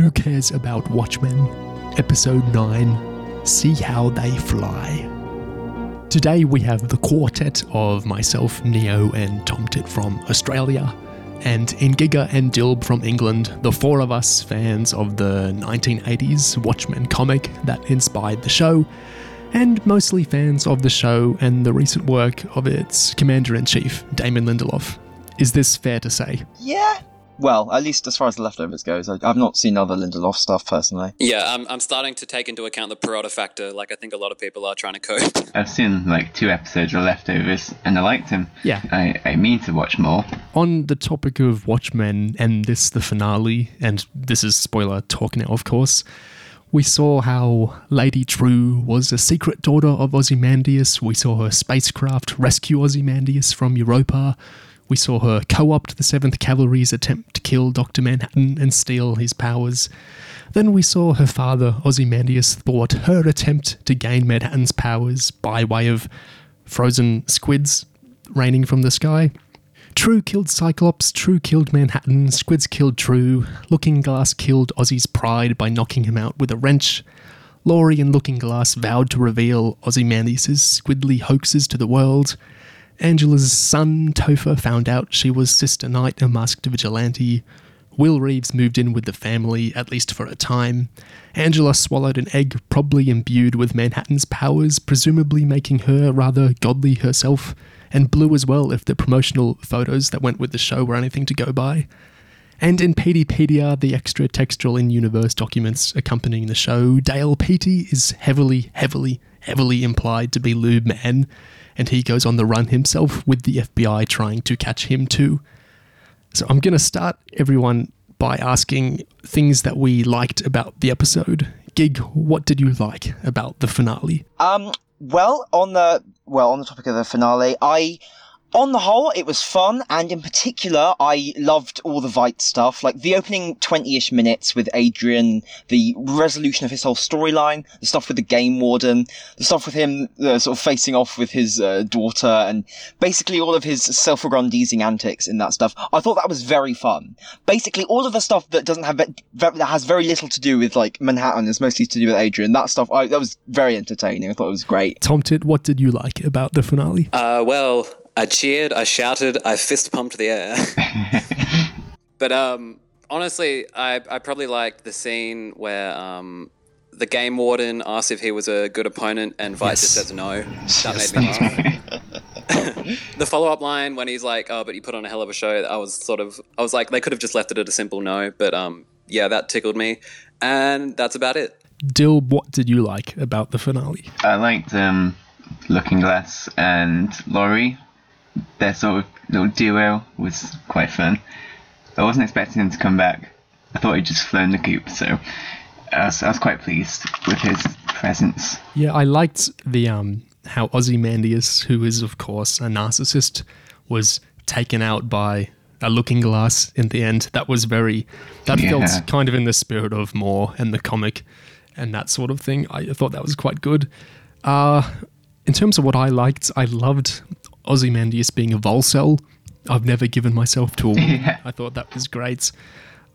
Who Cares About Watchmen? Episode 9 See How They Fly. Today we have the quartet of myself, Neo, and Tomtit from Australia, and Ingiga and Dilb from England, the four of us fans of the 1980s Watchmen comic that inspired the show, and mostly fans of the show and the recent work of its commander in chief, Damon Lindelof. Is this fair to say? Yeah. Well, at least as far as the leftovers goes, I, I've not seen other Lindelof stuff personally. Yeah, I'm, I'm starting to take into account the Peralta factor, like I think a lot of people are trying to cope. I've seen like two episodes of Leftovers and I liked him. Yeah. I, I mean to watch more. On the topic of Watchmen and this, the finale, and this is spoiler talk now, of course, we saw how Lady Trieu was a secret daughter of Ozymandias. We saw her spacecraft rescue Ozymandias from Europa. We saw her co opt the 7th Cavalry's attempt to kill Dr. Manhattan and steal his powers. Then we saw her father, Ozymandias, thwart her attempt to gain Manhattan's powers by way of frozen squids raining from the sky. Trieu killed Cyclops, Trieu killed Manhattan, Squids killed Trieu, Looking Glass killed Ozzy's pride by knocking him out with a wrench. Laurie and Looking Glass vowed to reveal Ozymandias' squidly hoaxes to the world. Angela's son, Topher, found out she was Sister Night, a masked vigilante. Will Reeves moved in with the family, at least for a time. Angela swallowed an egg, probably imbued with Manhattan's powers, presumably making her rather godly herself, and blue as well if the promotional photos that went with the show were anything to go by. And in Peteypedia, the extra textual in universe documents accompanying the show, Dale Petey is heavily, heavily, heavily implied to be Lube Man, and he goes on the run himself with the FBI trying to catch him too. So I'm going to start everyone by asking things that we liked about the episode. Gig, what did you like about the finale? Um, well, on the well, on the topic of the finale, I on the whole, it was fun, and in particular, I loved all the Veidt stuff, like the opening 20-ish minutes with Adrian, the resolution of his whole storyline, the stuff with the game warden, the stuff with him uh, sort of facing off with his uh, daughter, and basically all of his self-aggrandizing antics in that stuff. I thought that was very fun. Basically, all of the stuff that doesn't have that has very little to do with like Manhattan is mostly to do with Adrian. That stuff, I, that was very entertaining. I thought it was great. Tom Tit, what did you like about the finale? Uh, well, I cheered, I shouted, I fist pumped the air. but um, honestly, I, I probably liked the scene where um, the game warden asked if he was a good opponent and Veidt Yes. just says no. That Yes, made me laugh. the follow up line when he's like, "Oh, but you put on a hell of a show," I was sort of, I was like, they could have just left it at a simple no, but um, yeah, that tickled me, and that's about it. Dill, what did you like about the finale? I liked um, Looking Glass and Laurie. Their sort of little duo was quite fun. I wasn't expecting him to come back. I thought he'd just flown the coop, so I was, I was quite pleased with his presence. Yeah, I liked the um how Ozymandias, who is of course a narcissist, was taken out by a looking glass in the end. That was very that Yeah. felt kind of in the spirit of Moore and the comic and that sort of thing. I thought that was quite good. Uh in terms of what I liked, I loved Ozymandias being a Volcel. I've never given myself to a woman. Yeah. I thought that was great.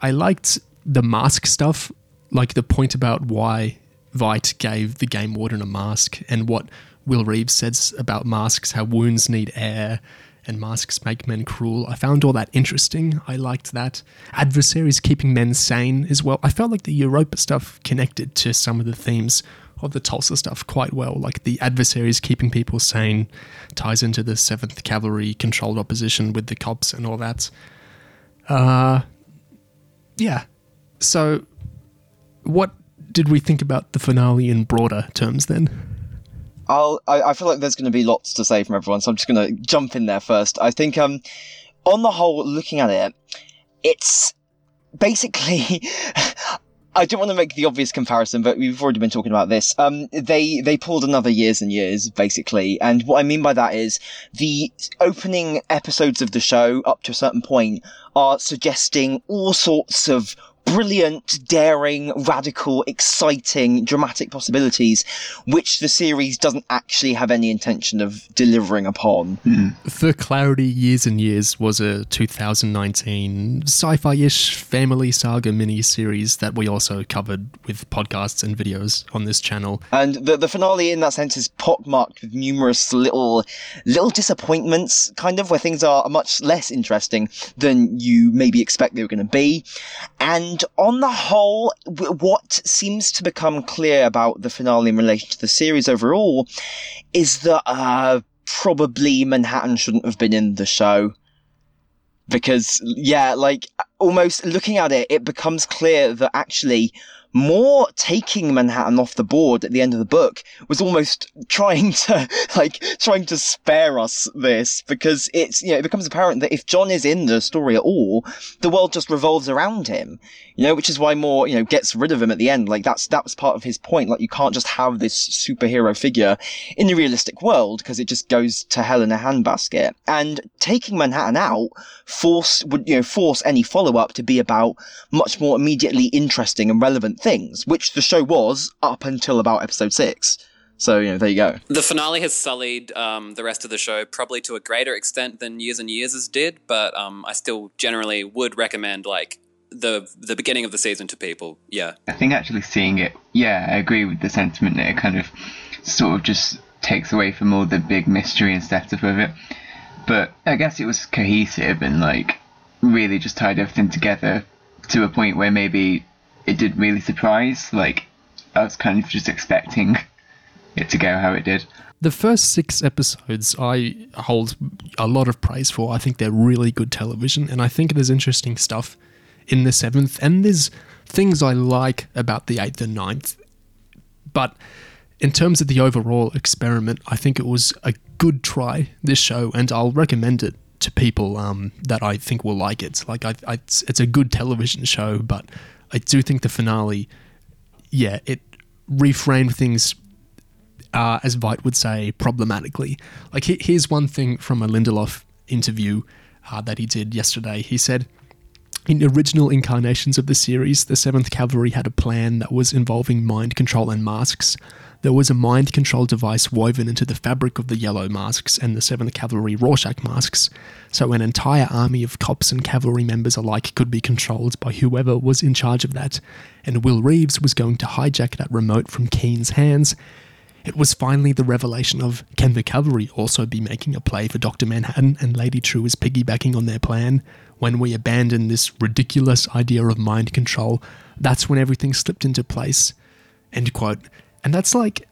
I liked the mask stuff, like the point about why Veidt gave the game warden a mask and what Will Reeves says about masks, how wounds need air and masks make men cruel. I found all that interesting. I liked that. Adversaries keeping men sane as well. I felt like the Europa stuff connected to some of the themes of the Tulsa stuff quite well. Like the adversaries keeping people sane ties into the 7th Cavalry controlled opposition with the cops and all that. Uh, yeah. So, what did we think about the finale in broader terms then? I'll, I, I feel like there's going to be lots to say from everyone, so I'm just going to jump in there first. I think, um, on the whole, looking at it, it's basically. I don't want to make the obvious comparison, but we've already been talking about this. Um, they they pulled another years and years, basically, and what I mean by that is the opening episodes of the show, up to a certain point, are suggesting all sorts of brilliant, daring, radical, exciting, dramatic possibilities, which the series doesn't actually have any intention of delivering upon. Hmm. For clarity, Years and Years was a 2019 sci fi ish family saga mini series that we also covered with podcasts and videos on this channel. And the, the finale, in that sense, is pockmarked with numerous little little disappointments, kind of, where things are much less interesting than you maybe expect they were going to be. And on the whole, what seems to become clear about the finale in relation to the series overall is that uh, probably Manhattan shouldn't have been in the show. Because, yeah, like, almost looking at it, it becomes clear that actually more taking Manhattan off the board at the end of the book was almost trying to like trying to spare us this because it's you know it becomes apparent that if John is in the story at all, the world just revolves around him. You know, which is why Moore, you know, gets rid of him at the end. Like that's that was part of his point. Like you can't just have this superhero figure in the realistic world because it just goes to hell in a handbasket. And taking Manhattan out force would you know force any follow up to be about much more immediately interesting and relevant things, which the show was up until about episode six. So you know, there you go. The finale has sullied um, the rest of the show probably to a greater extent than Years and Years has did, but um, I still generally would recommend like the the beginning of the season to people. Yeah, I think actually seeing it, yeah, I agree with the sentiment that it kind of sort of just takes away from all the big mystery and stuff of it. But I guess it was cohesive and like really just tied everything together to a point where maybe it didn't really surprise. Like I was kind of just expecting it to go how it did. The first six episodes I hold a lot of praise for. I think they're really good television, and I think there's interesting stuff in the seventh, and there's things I like about the eighth and ninth. But in terms of the overall experiment, I think it was a good try, this show, and I'll recommend it to people um, that I think will like it. Like, I, I, it's, it's a good television show, but I do think the finale, yeah, it reframed things uh, as Veidt would say, problematically. Like, here's one thing from a Lindelof interview uh, that he did yesterday. He said, in original incarnations of the series, the 7th Cavalry had a plan that was involving mind control and masks. There was a mind control device woven into the fabric of the yellow masks and the 7th Cavalry Rorschach masks, so an entire army of cops and cavalry members alike could be controlled by whoever was in charge of that, and Will Reeves was going to hijack that remote from Keene's hands it was finally the revelation of can the cavalry also be making a play for Dr. Manhattan and Lady Trieu is piggybacking on their plan? When we abandon this ridiculous idea of mind control, that's when everything slipped into place. End quote. And that's like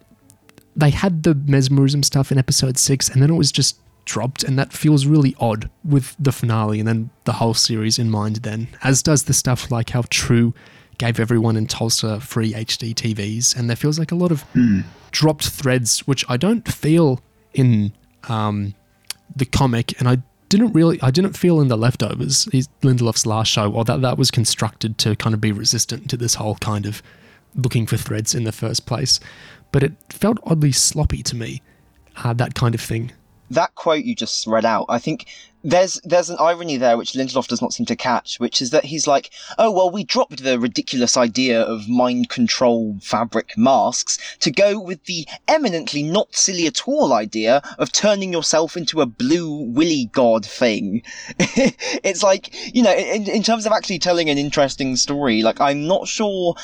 they had the mesmerism stuff in episode six, and then it was just dropped, and that feels really odd with the finale and then the whole series in mind, then, as does the stuff like how Trieu gave everyone in Tulsa free HD TVs, and there feels like a lot of dropped threads, which I don't feel in um, the comic, and I didn't really, I didn't feel in the leftovers. Is Lindelof's last show, or that that was constructed to kind of be resistant to this whole kind of looking for threads in the first place, but it felt oddly sloppy to me. Uh, that kind of thing. that quote you just read out, I think there's there's an irony there which Lindelof does not seem to catch, which is that he's like, oh well, we dropped the ridiculous idea of mind control fabric masks to go with the eminently not silly at all idea of turning yourself into a blue willy god thing. it's like you know, in, in terms of actually telling an interesting story, like I'm not sure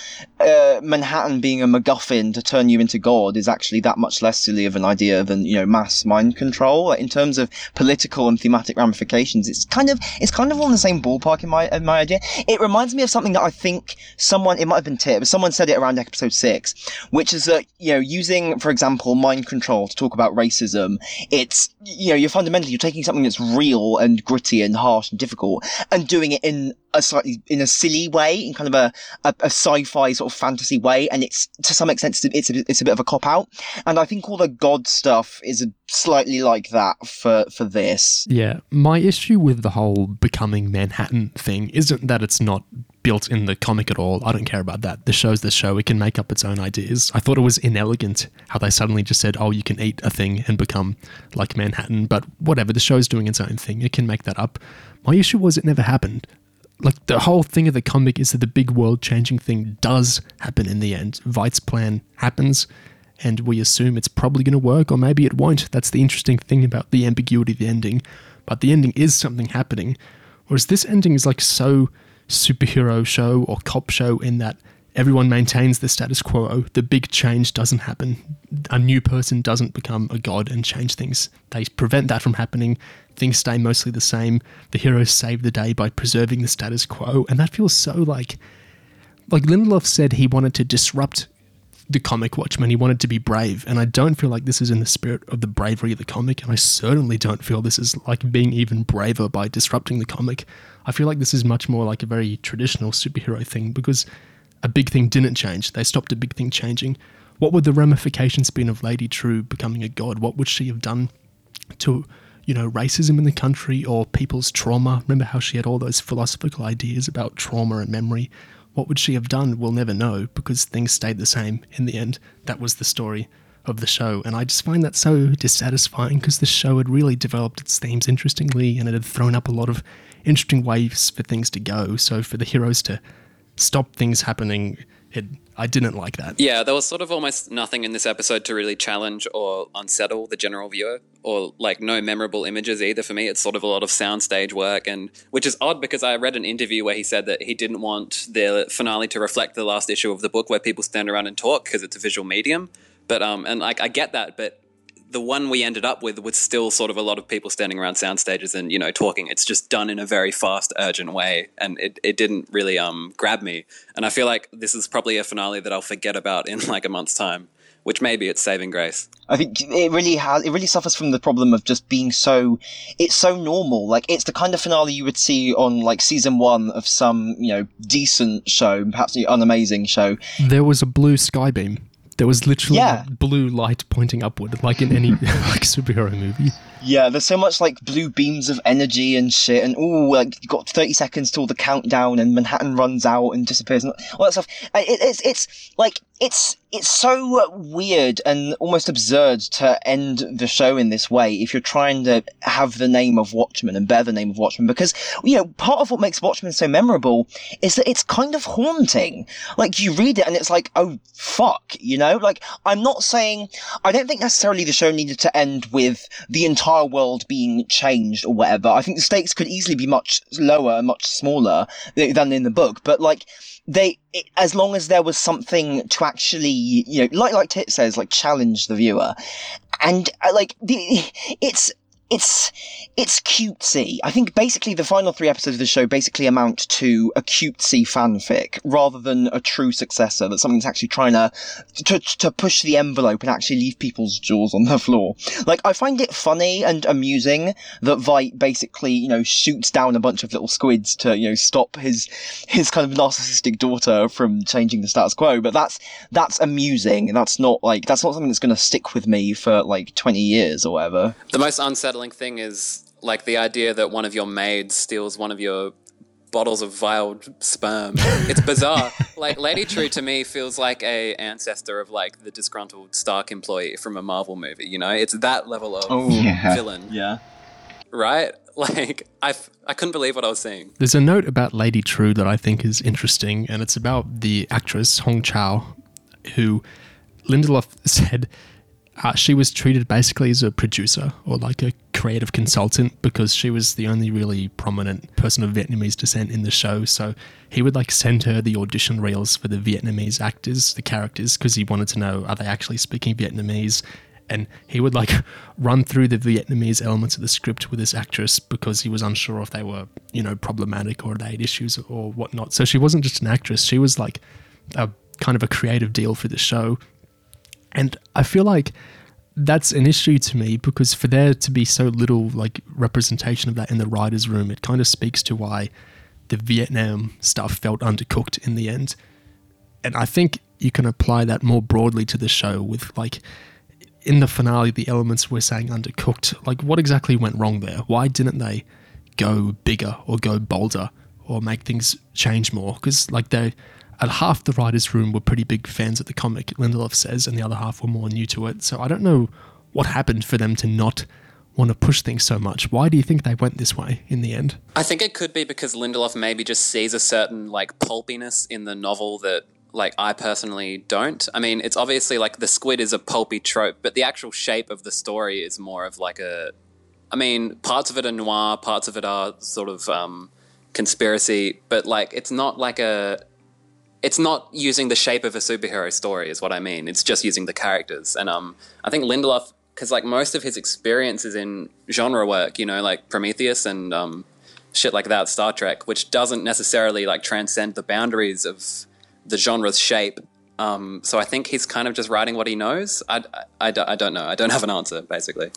uh, Manhattan being a MacGuffin to turn you into God is actually that much less silly of an idea than you know mass mind control. Like, in terms of political and thematic ramifications, it's kind of it's kind of on the same ballpark in my in my idea. It reminds me of something that I think someone it might have been Tip, but someone said it around episode six, which is that you know using for example mind control to talk about racism, it's you know you're fundamentally you're taking something that's real and gritty and harsh and difficult and doing it in a slightly in a silly way, in kind of a, a, a sci-fi sort of fantasy way, and it's to some extent it's a, it's a, bit of a cop out. And I think all the god stuff is slightly like that for for this. Yeah, my issue with the whole becoming Manhattan thing isn't that it's not built in the comic at all. I don't care about that. The show's the show. It can make up its own ideas. I thought it was inelegant how they suddenly just said, oh, you can eat a thing and become like Manhattan, but whatever. The show's doing its own thing. It can make that up. My issue was it never happened. Like the whole thing of the comic is that the big world changing thing does happen in the end. Veidt's plan happens, and we assume it's probably going to work, or maybe it won't. That's the interesting thing about the ambiguity of the ending. But the ending is something happening, whereas this ending is like so superhero show or cop show in that everyone maintains the status quo. The big change doesn't happen. A new person doesn't become a god and change things. They prevent that from happening. Things stay mostly the same. The heroes save the day by preserving the status quo, and that feels so like like Lindelof said he wanted to disrupt the comic Watchmen. He wanted to be brave, and I don't feel like this is in the spirit of the bravery of the comic, and I certainly don't feel this is like being even braver by disrupting the comic. I feel like this is much more like a very traditional superhero thing because a big thing didn't change. They stopped a big thing changing. What would the ramifications been of Lady Trieu becoming a god? What would she have done to, you know, racism in the country or people's trauma? Remember how she had all those philosophical ideas about trauma and memory? What would she have done? We'll never know because things stayed the same in the end. That was the story of the show. And I just find that so dissatisfying because the show had really developed its themes interestingly and it had thrown up a lot of interesting ways for things to go. So for the heroes to stop things happening. It, I didn't like that. Yeah, there was sort of almost nothing in this episode to really challenge or unsettle the general viewer, or like no memorable images either for me. It's sort of a lot of soundstage work, and which is odd because I read an interview where he said that he didn't want the finale to reflect the last issue of the book where people stand around and talk because it's a visual medium. But um, and like I get that, but the one we ended up with was still sort of a lot of people standing around sound stages and you know talking it's just done in a very fast urgent way and it, it didn't really um grab me and i feel like this is probably a finale that i'll forget about in like a month's time which maybe it's saving grace I think it really has. It really suffers from the problem of just being so. It's so normal. Like it's the kind of finale you would see on like season one of some you know decent show, perhaps an unamazing show. There was a blue sky beam. There was literally Yeah. blue light pointing upward, like in any like superhero movie. Yeah, there's so much like blue beams of energy and shit, and oh, like you got 30 seconds till the countdown, and Manhattan runs out and disappears, and all that stuff. It, it's it's like it's it's so weird and almost absurd to end the show in this way if you're trying to have the name of Watchmen and bear the name of Watchmen, because you know part of what makes Watchmen so memorable is that it's kind of haunting. Like you read it and it's like, oh fuck, you know. Like I'm not saying I don't think necessarily the show needed to end with the entire world being changed or whatever. I think the stakes could easily be much lower much smaller than in the book, but like they it, as long as there was something to actually you know like like tit says like challenge the viewer. And uh, like the it's it's it's cutesy. I think basically the final three episodes of the show basically amount to a cutesy fanfic rather than a true successor. That something's actually trying to to to push the envelope and actually leave people's jaws on the floor. Like I find it funny and amusing that Veidt basically you know shoots down a bunch of little squids to you know stop his his kind of narcissistic daughter from changing the status quo. But that's that's amusing. That's not like that's not something that's going to stick with me for like twenty years or whatever. the most unsettling thing is like the idea that one of your maids steals one of your bottles of vile sperm. It's bizarre. like Lady Trieu to me feels like a ancestor of like the disgruntled Stark employee from a Marvel movie. You know, it's that level of Oh. Yeah. villain, Yeah. right? Like I, f- I couldn't believe what I was seeing. There's a note about Lady Trieu that I think is interesting, and it's about the actress Hong Chau, who Lindelof said uh, she was treated basically as a producer or like a creative consultant because she was the only really prominent person of Vietnamese descent in the show. So he would like send her the audition reels for the Vietnamese actors, the characters, because he wanted to know are they actually speaking Vietnamese. And he would like run through the Vietnamese elements of the script with this actress because he was unsure if they were, you know, problematic or they had issues or whatnot. So she wasn't just an actress; she was like a kind of a creative deal for the show. And I feel like that's an issue to me because for there to be so little like representation of that in the writers' room, it kind of speaks to why the Vietnam stuff felt undercooked in the end. And I think you can apply that more broadly to the show with like in the finale the elements we're saying undercooked. Like what exactly went wrong there? Why didn't they go bigger or go bolder or make things change more? Because like they half the writers' room were pretty big fans of the comic, Lindelof says, and the other half were more new to it. So I don't know what happened for them to not want to push things so much. Why do you think they went this way in the end? I think it could be because Lindelof maybe just sees a certain like pulpiness in the novel that like I personally don't. I mean, it's obviously like the squid is a pulpy trope, but the actual shape of the story is more of like a. I mean, parts of it are noir, parts of it are sort of um, conspiracy, but like it's not like a. It's not using the shape of a superhero story, is what I mean. It's just using the characters, and um, I think Lindelof, because like most of his experience is in genre work, you know, like Prometheus and um, shit like that, Star Trek, which doesn't necessarily like transcend the boundaries of the genre's shape. Um, so I think he's kind of just writing what he knows. I, I, I, I don't know. I don't have an answer, basically.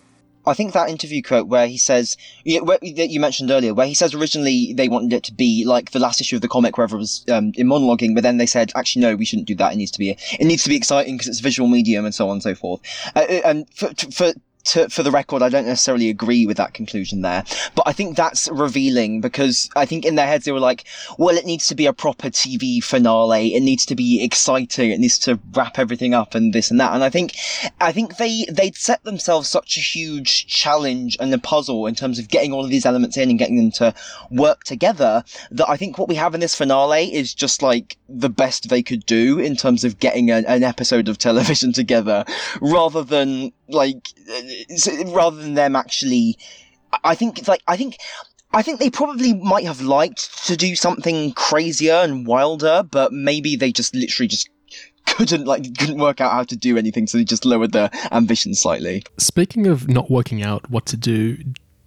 I think that interview quote where he says where, that you mentioned earlier, where he says originally they wanted it to be like the last issue of the comic, where it was um, in monologuing, but then they said actually no, we shouldn't do that. It needs to be it needs to be exciting because it's a visual medium and so on and so forth. Uh, and for, for to, for the record, I don't necessarily agree with that conclusion there, but I think that's revealing because I think in their heads they were like, well, it needs to be a proper TV finale. It needs to be exciting. It needs to wrap everything up and this and that. And I think, I think they, they'd set themselves such a huge challenge and a puzzle in terms of getting all of these elements in and getting them to work together that I think what we have in this finale is just like the best they could do in terms of getting a, an episode of television together rather than like rather than them actually I think it's like I think I think they probably might have liked to do something crazier and wilder, but maybe they just literally just couldn't like couldn't work out how to do anything, so they just lowered their ambition slightly. Speaking of not working out what to do,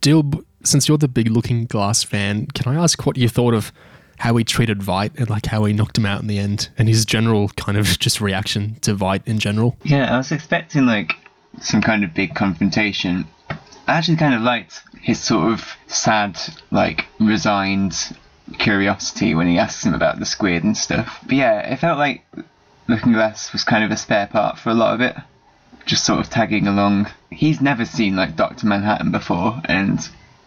Dilb, since you're the big Looking Glass fan, can I ask what you thought of how he treated Veidt and like how he knocked him out in the end, and his general kind of just reaction to Veidt in general? Yeah, I was expecting like some kind of big confrontation. I actually kind of liked his sort of sad, like resigned curiosity when he asks him about the squid and stuff. But yeah, it felt like Looking Glass was kind of a spare part for a lot of it, just sort of tagging along. He's never seen like Doctor Manhattan before, and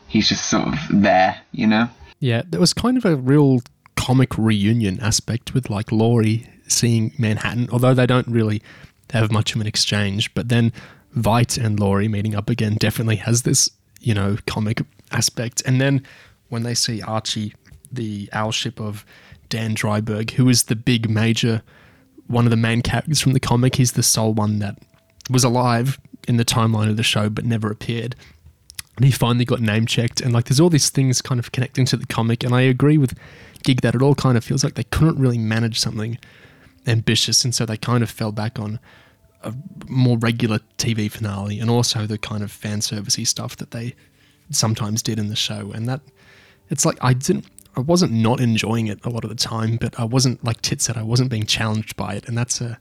he's just sort of there, you know. Yeah, there was kind of a real comic reunion aspect with like Laurie seeing Manhattan, although they don't really have much of an exchange. But then Veidt and Laurie meeting up again definitely has this, you know, comic aspect. And then when they see Archie, the owl ship of Dan Dreiberg, who is the big major, one of the main characters from the comic, he's the sole one that was alive in the timeline of the show but never appeared and he finally got name checked and like there's all these things kind of connecting to the comic and i agree with gig that it all kind of feels like they couldn't really manage something ambitious and so they kind of fell back on a more regular tv finale and also the kind of fan servicey stuff that they sometimes did in the show and that it's like i didn't i wasn't not enjoying it a lot of the time but i wasn't like tit said i wasn't being challenged by it and that's a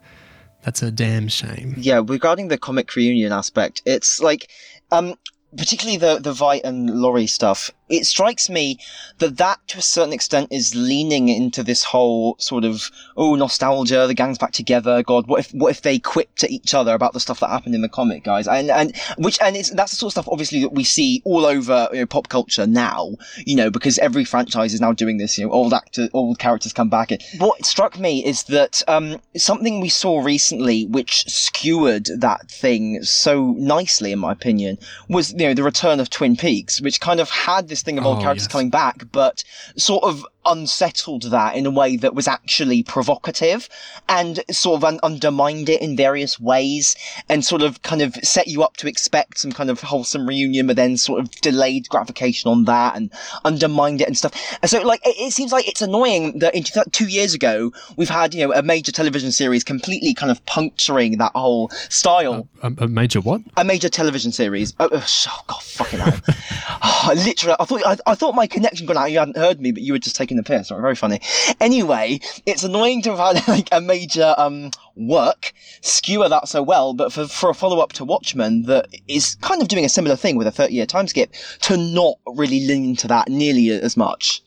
that's a damn shame Yeah, regarding the comic reunion aspect, it's like, um, particularly the the Veidt and Laurie stuff. It strikes me that that, to a certain extent, is leaning into this whole sort of oh nostalgia. The gang's back together. God, what if what if they quip to each other about the stuff that happened in the comic, guys? And and which and it's that's the sort of stuff obviously that we see all over you know, pop culture now. You know, because every franchise is now doing this. You know, old actor, old characters come back. And what struck me is that um, something we saw recently, which skewered that thing so nicely, in my opinion, was you know the return of Twin Peaks, which kind of had this thing of old Oh, characters yes. coming back, but sort of unsettled that in a way that was actually provocative and sort of un- undermined it in various ways and sort of kind of set you up to expect some kind of wholesome reunion, but then sort of delayed gratification on that and undermined it and stuff. And so, like, it, it seems like it's annoying that in two, two years ago we've had you know a major television series completely kind of puncturing that whole style a, a major what a major television series. Oh, oh, oh, God, fucking hell! oh, literally, I thought I, I thought my connection got out. You hadn't heard me, but you were just taking the piss. Very funny. Anyway, it's annoying to have had like a major um work skewer that so well, but for for a follow up to Watchmen that is kind of doing a similar thing with a thirty year time skip to not really lean into that nearly as much.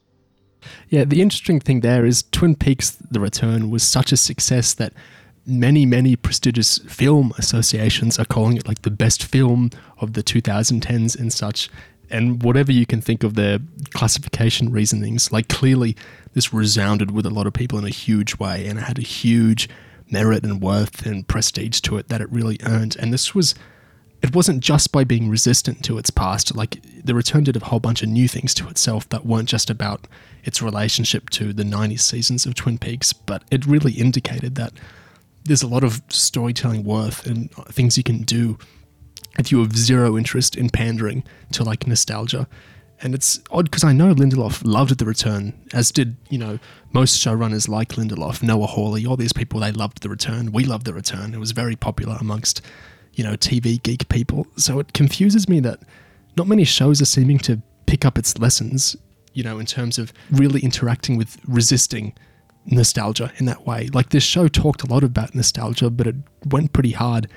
Yeah, the interesting thing there is Twin Peaks The Return was such a success that many, many prestigious film associations are calling it like the best film of the 2010s and such. And whatever you can think of their classification reasonings, like clearly this resounded with a lot of people in a huge way and it had a huge merit and worth and prestige to it that it really earned. And this was it wasn't just by being resistant to its past. Like the return did a whole bunch of new things to itself that weren't just about its relationship to the 90s seasons of Twin Peaks, but it really indicated that there's a lot of storytelling worth and things you can do if you have zero interest in pandering to like nostalgia. And it's odd because I know Lindelof loved The Return, as did, you know, most showrunners like Lindelof, Noah Hawley, all these people, they loved The Return. We loved The Return. It was very popular amongst, you know, TV geek people. So it confuses me that not many shows are seeming to pick up its lessons, you know, in terms of really interacting with resisting nostalgia in that way. Like this show talked a lot about nostalgia, but it went pretty hard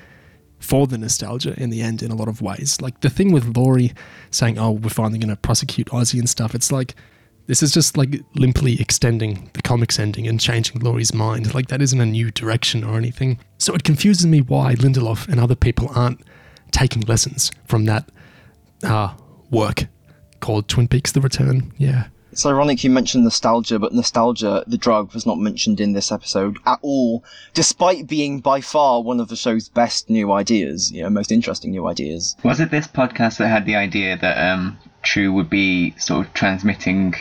for the nostalgia in the end in a lot of ways. Like the thing with Laurie saying, "Oh, we're finally going to prosecute Ozzy and stuff." It's like this is just like limply extending the comics ending and changing Laurie's mind. Like that isn't a new direction or anything. So it confuses me why Lindelof and other people aren't taking lessons from that uh, work called Twin Peaks: The Return. Yeah. It's ironic you mentioned nostalgia, but nostalgia, the drug, was not mentioned in this episode at all, despite being by far one of the show's best new ideas, you know, most interesting new ideas. Was it this podcast that had the idea that um, Trieu would be sort of transmitting?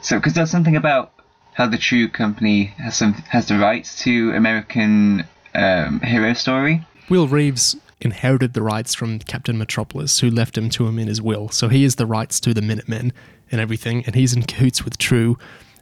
So, because there's something about how the Trieu company has some has the rights to American um, Hero Story. Will Reeves inherited the rights from Captain Metropolis, who left them to him in his will. So he has the rights to the Minutemen and everything, and he's in cahoots with Trieu,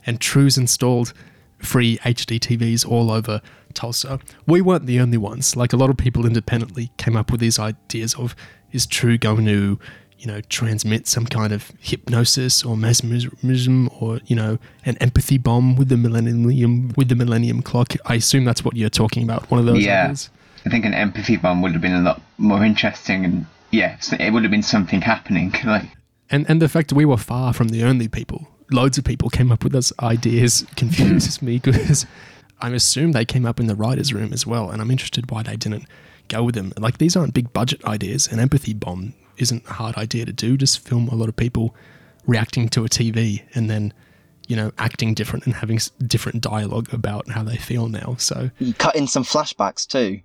and Trieu's installed free HD TVs all over Tulsa. We weren't the only ones. Like a lot of people independently came up with these ideas of is Trieu going to, you know, transmit some kind of hypnosis or mesmerism or you know an empathy bomb with the millennium with the millennium clock. I assume that's what you're talking about. One of those Yeah. ideas. I think an empathy bomb would have been a lot more interesting, and yeah, it would have been something happening. Like, And and the fact we were far from the only people. Loads of people came up with those ideas confuses me because I assume they came up in the writers' room as well, and I'm interested why they didn't go with them. Like these aren't big budget ideas. An empathy bomb isn't a hard idea to do. Just film a lot of people reacting to a TV and then you know acting different and having different dialogue about how they feel now. So You cut in some flashbacks too,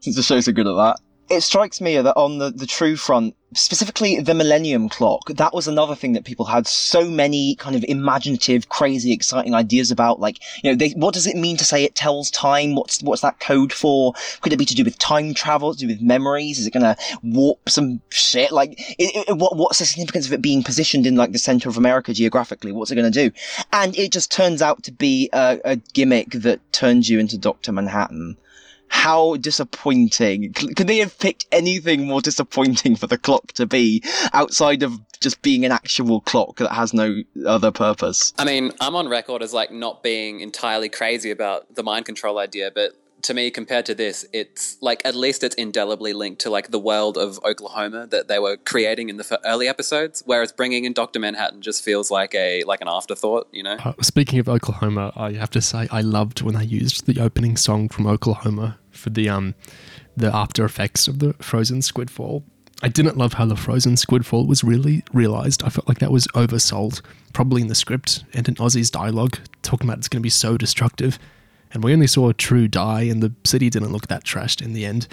since the shows so good at that. It strikes me that on the, the true front, specifically the Millennium Clock, that was another thing that people had so many kind of imaginative, crazy, exciting ideas about. Like, you know, they, what does it mean to say it tells time? What's what's that code for? Could it be to do with time travel? To do with memories? Is it going to warp some shit? Like, it, it, what what's the significance of it being positioned in like the center of America geographically? What's it going to do? And it just turns out to be a, a gimmick that turns you into Doctor Manhattan. How disappointing. Could they have picked anything more disappointing for the clock to be outside of just being an actual clock that has no other purpose? I mean, I'm on record as like not being entirely crazy about the mind control idea, but to me, compared to this, it's like at least it's indelibly linked to like the world of Oklahoma that they were creating in the early episodes. Whereas bringing in Doctor Manhattan just feels like a like an afterthought, you know. Uh, speaking of Oklahoma, I have to say I loved when they used the opening song from Oklahoma for the um the after effects of the Frozen squid fall I didn't love how the Frozen squid fall was really realized. I felt like that was oversold, probably in the script and in Ozzy's dialogue, talking about it's going to be so destructive. And we only saw a Trieu die, and the city didn't look that trashed in the end.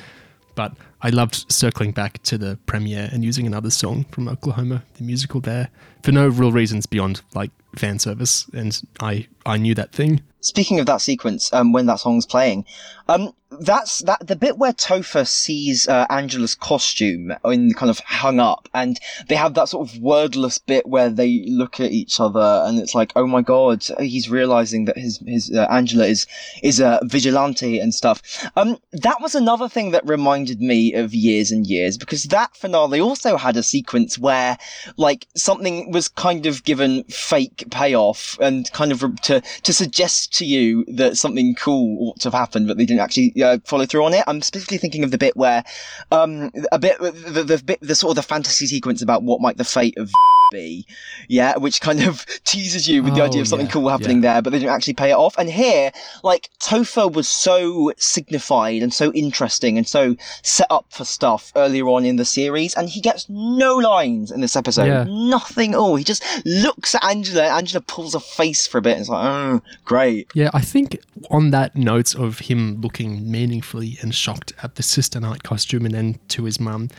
But I loved circling back to the premiere and using another song from Oklahoma, the musical there, for no real reasons beyond like fan service. And I I knew that thing. Speaking of that sequence, um, when that song's playing, um, that's that the bit where Topher sees uh, Angela's costume in kind of hung up, and they have that sort of wordless bit where they look at each other, and it's like, oh my god, he's realizing that his his uh, Angela is is a vigilante and stuff. Um, that was another thing that reminded me of years and years because that finale also had a sequence where like something was kind of given fake payoff and kind of to to suggest to you that something cool ought to have happened, but they didn't actually uh, follow through on it. I'm specifically thinking of the bit where um a bit the, the bit the sort of the fantasy sequence about what might the fate of be, yeah, which kind of teases you with the Oh, idea of something yeah, cool happening yeah. there, but they didn't actually pay it off. And here, like Topher was so signified and so interesting and so set up up for stuff earlier on in the series, and he gets no lines in this episode. Yeah. Nothing at all. He just looks at Angela. Angela pulls a face for a bit. And it's like, oh, great. Yeah, I think on that note of him looking meaningfully and shocked at the Sister night costume and then to his mum,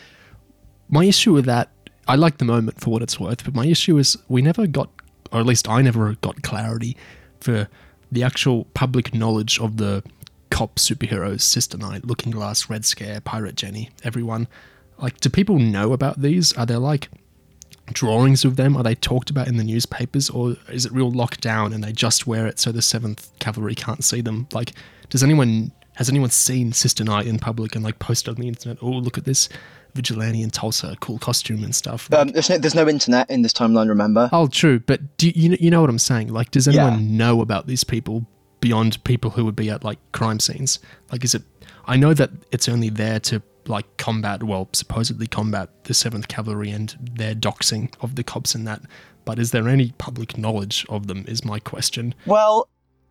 my issue with that, I like the moment for what it's worth, but my issue is we never got, or at least I never got clarity for the actual public knowledge of the cop superheroes, Sister Night, Looking Glass, Red Scare, Pirate Jenny, everyone. Like, do people know about these? Are there like drawings of them? Are they talked about in the newspapers, or is it real locked down and they just wear it so the Seventh Cavalry can't see them? Like, does anyone has anyone seen Sister Night in public and like posted on the internet? Oh, look at this vigilante in Tulsa, cool costume and stuff. Um, there's, no, there's no internet in this timeline, remember? oh, true, but do you you know what I'm saying? Like, does anyone Yeah. know about these people beyond people who would be at like crime scenes? Like, is it? I know that it's only there to like combat, well, supposedly combat the Seventh Cavalry and their doxing of the cops and that. But is there any public knowledge of them? Is my question. Well,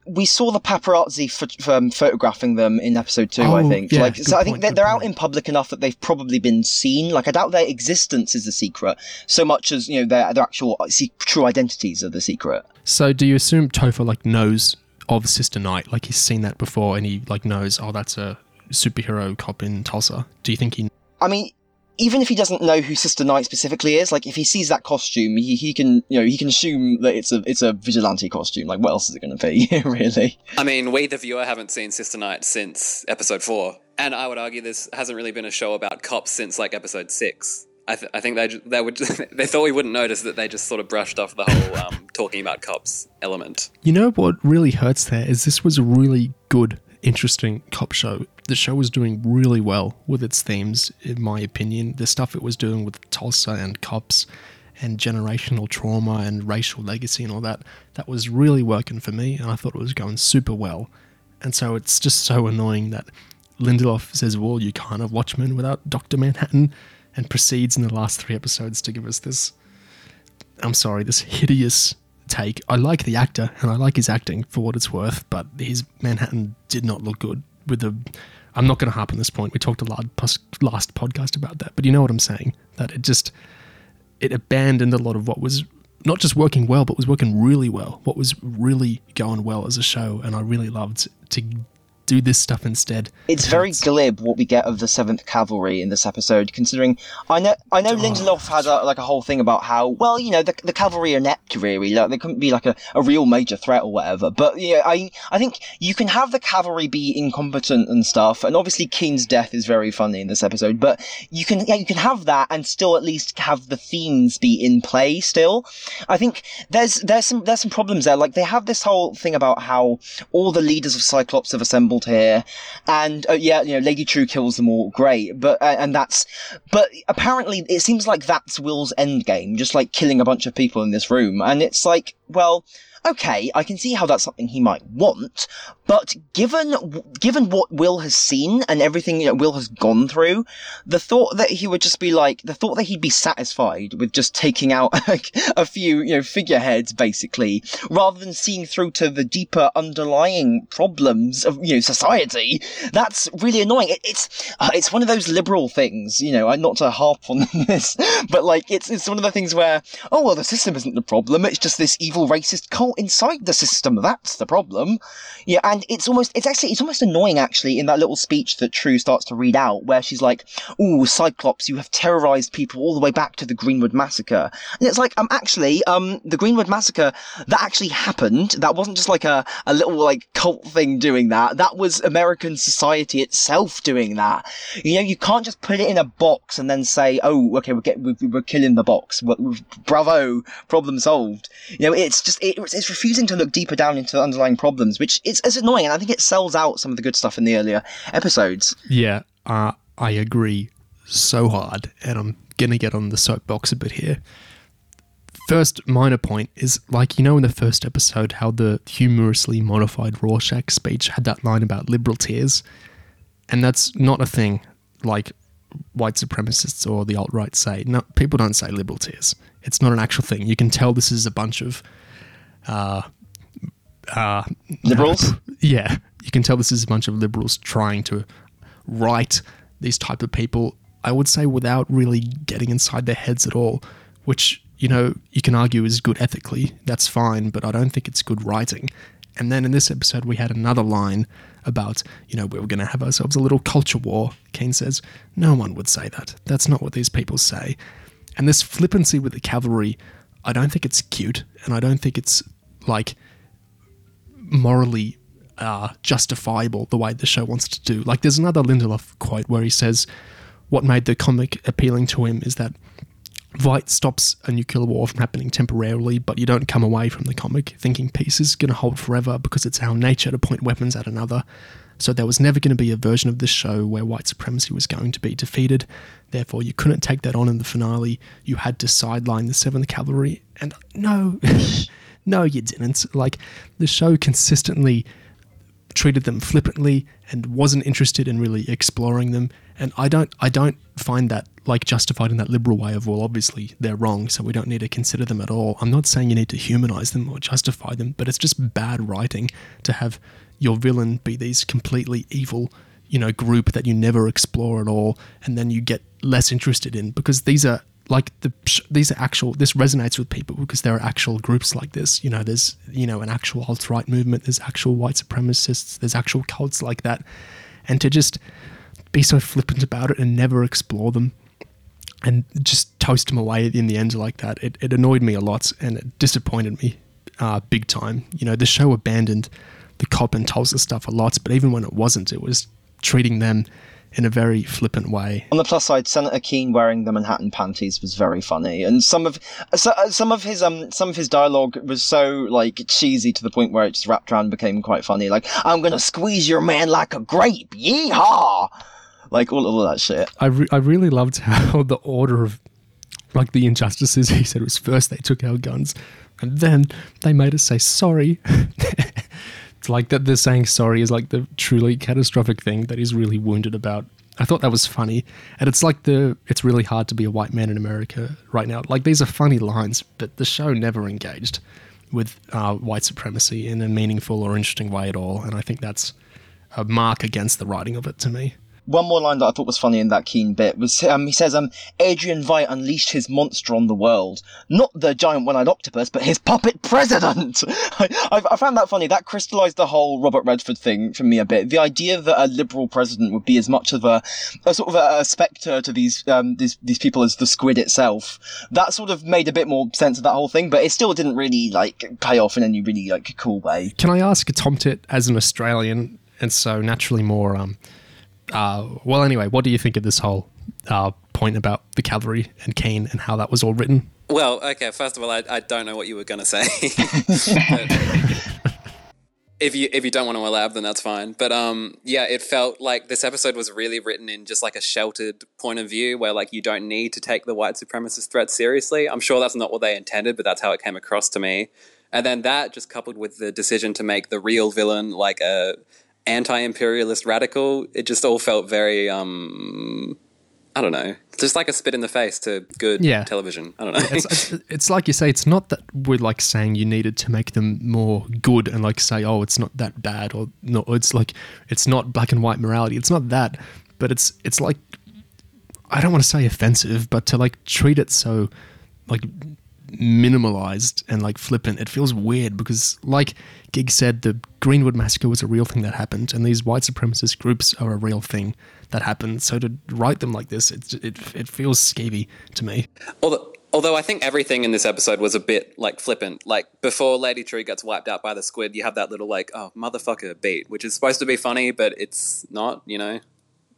we saw the paparazzi ph- um, photographing them in episode two. I Oh, think. yeah, like, so I think they're, they're out in public enough that they've probably been seen. Like, I doubt their existence is the secret so much as you know their their actual uh, se- true identities are the secret. So, do you assume Topher like knows of Sister Night? Like he's seen that before, and he like knows, oh, that's a superhero cop in Tulsa. Do you think he? I mean, even if he doesn't know who Sister Night specifically is, like if he sees that costume, he, he can you know he can assume that it's a it's a vigilante costume. Like, what else is it going to be, really? I mean, we, the viewer, haven't seen Sister Night since episode four, and I would argue this hasn't really been a show about cops since like episode six. I, th- I think they they would they thought we wouldn't notice that they just sort of brushed off the whole um, talking about cops element. You know what really hurts there is this was a really good, interesting cop show. The show was doing really well with its themes, in my opinion. The stuff it was doing with Tulsa and cops and generational trauma and racial legacy and all that, that was really working for me, and I thought it was going super well. And so it's just so annoying that Lindelof says, Well, you can't have Watchmen without Dr. Manhattan, and proceeds in the last three episodes to give us this I'm sorry, this hideous take. I like the actor and I like his acting for what it's worth, but his Manhattan did not look good with the. I'm not going to harp on this point. We talked a lot last podcast about that, but you know what I'm saying. That it just it abandoned a lot of what was not just working well, but was working really well. What was really going well as a show, and I really loved to do this stuff instead. It's very glib what we get of the Seventh Cavalry in this episode, considering I know I know oh. Lindelof had a, like a whole thing about how well you know the, the cavalry are inept really, like they couldn't be like a, a real major threat or whatever. But yeah, I I think you can have the cavalry be incompetent and stuff, and obviously Keene's death is very funny in this episode. But you can yeah you can have that and still at least have the themes be in play still. I think there's there's some there's some problems there. Like they have this whole thing about how all the leaders of Cyclops have assembled here, and uh, yeah, you know, Lady Trieu kills them all, great. But uh, and that's but apparently it seems like that's Will's end game, just like killing a bunch of people in this room, and it's like, well. Okay, I can see how that's something he might want, but given given what Will has seen and everything that Will has gone through, the thought that he would just be like the thought that he'd be satisfied with just taking out like a few you know figureheads basically, rather than seeing through to the deeper underlying problems of you know society, that's really annoying. It, it's uh, it's one of those liberal things, you know. Not to harp on this, but like it's it's one of the things where oh well the system isn't the problem. It's just this evil racist cult inside the system. That's the problem. Yeah, and it's almost it's actually it's almost annoying actually in that little speech that Trieu starts to read out where she's like, "Ooh, Cyclops, you have terrorized people all the way back to the Greenwood massacre." And it's like, um actually, um the Greenwood massacre that actually happened. That wasn't just like a a little like cult thing doing that. That was American society itself doing that. You know, you can't just put it in a box and then say, "Oh, okay, we're we're, we're killing the box. Bravo, problem solved." You know, it's just it, it's refusing to look deeper down into the underlying problems, which is, is annoying, and I think it sells out some of the good stuff in the earlier episodes. Yeah, uh, I agree so hard, and I'm gonna get on the soapbox a bit here. First minor point is like you know in the first episode how the humorously modified Rorschach speech had that line about liberal tears, and that's not a thing like white supremacists or the alt right say. No, people don't say liberal tears. It's not an actual thing. You can tell this is a bunch of Uh, uh, liberals. yeah, you can tell this is a bunch of liberals trying to write these type of people, I would say without really getting inside their heads at all, which you know you can argue is good ethically. That's fine, but I don't think it's good writing. And then in this episode, we had another line about, you know, we were going to have ourselves a little culture war. Kane says, No one would say that. That's not what these people say. And this flippancy with the cavalry, I don't think it's cute. And I don't think it's like morally uh, justifiable the way the show wants to do. Like, there's another Lindelof quote where he says, What made the comic appealing to him is that Veidt stops a nuclear war from happening temporarily, but you don't come away from the comic thinking peace is going to hold forever because it's our nature to point weapons at another. So there was never going to be a version of this show where white supremacy was going to be defeated. Therefore, you couldn't take that on in the finale. You had to sideline the Seventh Cavalry. And no, no, you didn't. Like, the show consistently treated them flippantly and wasn't interested in really exploring them. And I don't, I don't find that like justified in that liberal way of well, obviously they're wrong, so we don't need to consider them at all. I'm not saying you need to humanize them or justify them, but it's just bad writing to have your villain be these completely evil, you know, group that you never explore at all, and then you get less interested in because these are like the these are actual this resonates with people because there are actual groups like this. You know there's you know an actual alt-right movement there's actual white supremacists there's actual cults like that. And to just be so flippant about it and never explore them and just toast them away in the end like that it, it annoyed me a lot and it disappointed me uh, big time. You know the show abandoned the cop and Tulsa stuff a lot but even when it wasn't it was treating them in a very flippant way. On the plus side, Senator Keene wearing the Manhattan panties was very funny, and some of so, uh, some of his um some of his dialogue was so like cheesy to the point where it just wrapped around and became quite funny. Like, "I'm gonna squeeze your man like a grape, yeehaw!" Like all, all of that shit. I re- I really loved how the order of like the injustices he said was first they took our guns, and then they made us say sorry. It's like that they're saying sorry is like the truly catastrophic thing that he's really wounded about. I thought that was funny. And it's like the it's really hard to be a white man in America right now. Like these are funny lines, but the show never engaged with uh, white supremacy in a meaningful or interesting way at all. And I think that's a mark against the writing of it to me one more line that I thought was funny in that Keene bit was um, he says, um, Adrian Veidt unleashed his monster on the world. Not the giant one eyed octopus, but his puppet president. I, I, found that funny. That crystallized the whole Robert Redford thing for me a bit. The idea that a liberal president would be as much of a, a sort of a, a spectre to these, um, these, these people as the squid itself, that sort of made a bit more sense of that whole thing, but it still didn't really, like, pay off in any really, like, cool way. Can I ask Tomtit as an Australian, and so naturally more, um, uh, well, anyway, what do you think of this whole uh, point about the Kavalry and Kane and how that was all written? Well, okay. First of all, I, I don't know what you were going to say. if you if you don't want to elaborate, then that's fine. But um, yeah, it felt like this episode was really written in just like a sheltered point of view, where like you don't need to take the white supremacist threat seriously. I'm sure that's not what they intended, but that's how it came across to me. And then that just coupled with the decision to make the real villain like a anti-imperialist radical. It just all felt very um I don't know, just like a spit in the face to good yeah. television. I don't know. it's, it's, like you say, it's not that we're like saying you needed to make them more good and like say, oh, it's not that bad, or no, it's like it's not black and white morality. It's not that, but it's it's like I don't want to say offensive, but to like treat it so like minimalized and like flippant. It feels weird because, like Gig said, the Greenwood massacre was a real thing that happened, and these white supremacist groups are a real thing that happened. So to write them like this, it it, it feels skeevy to me. Although, although I think everything in this episode was a bit like flippant. Like before Lady Trieu gets wiped out by the squid, you have that little like oh motherfucker beat, which is supposed to be funny, but it's not. You know.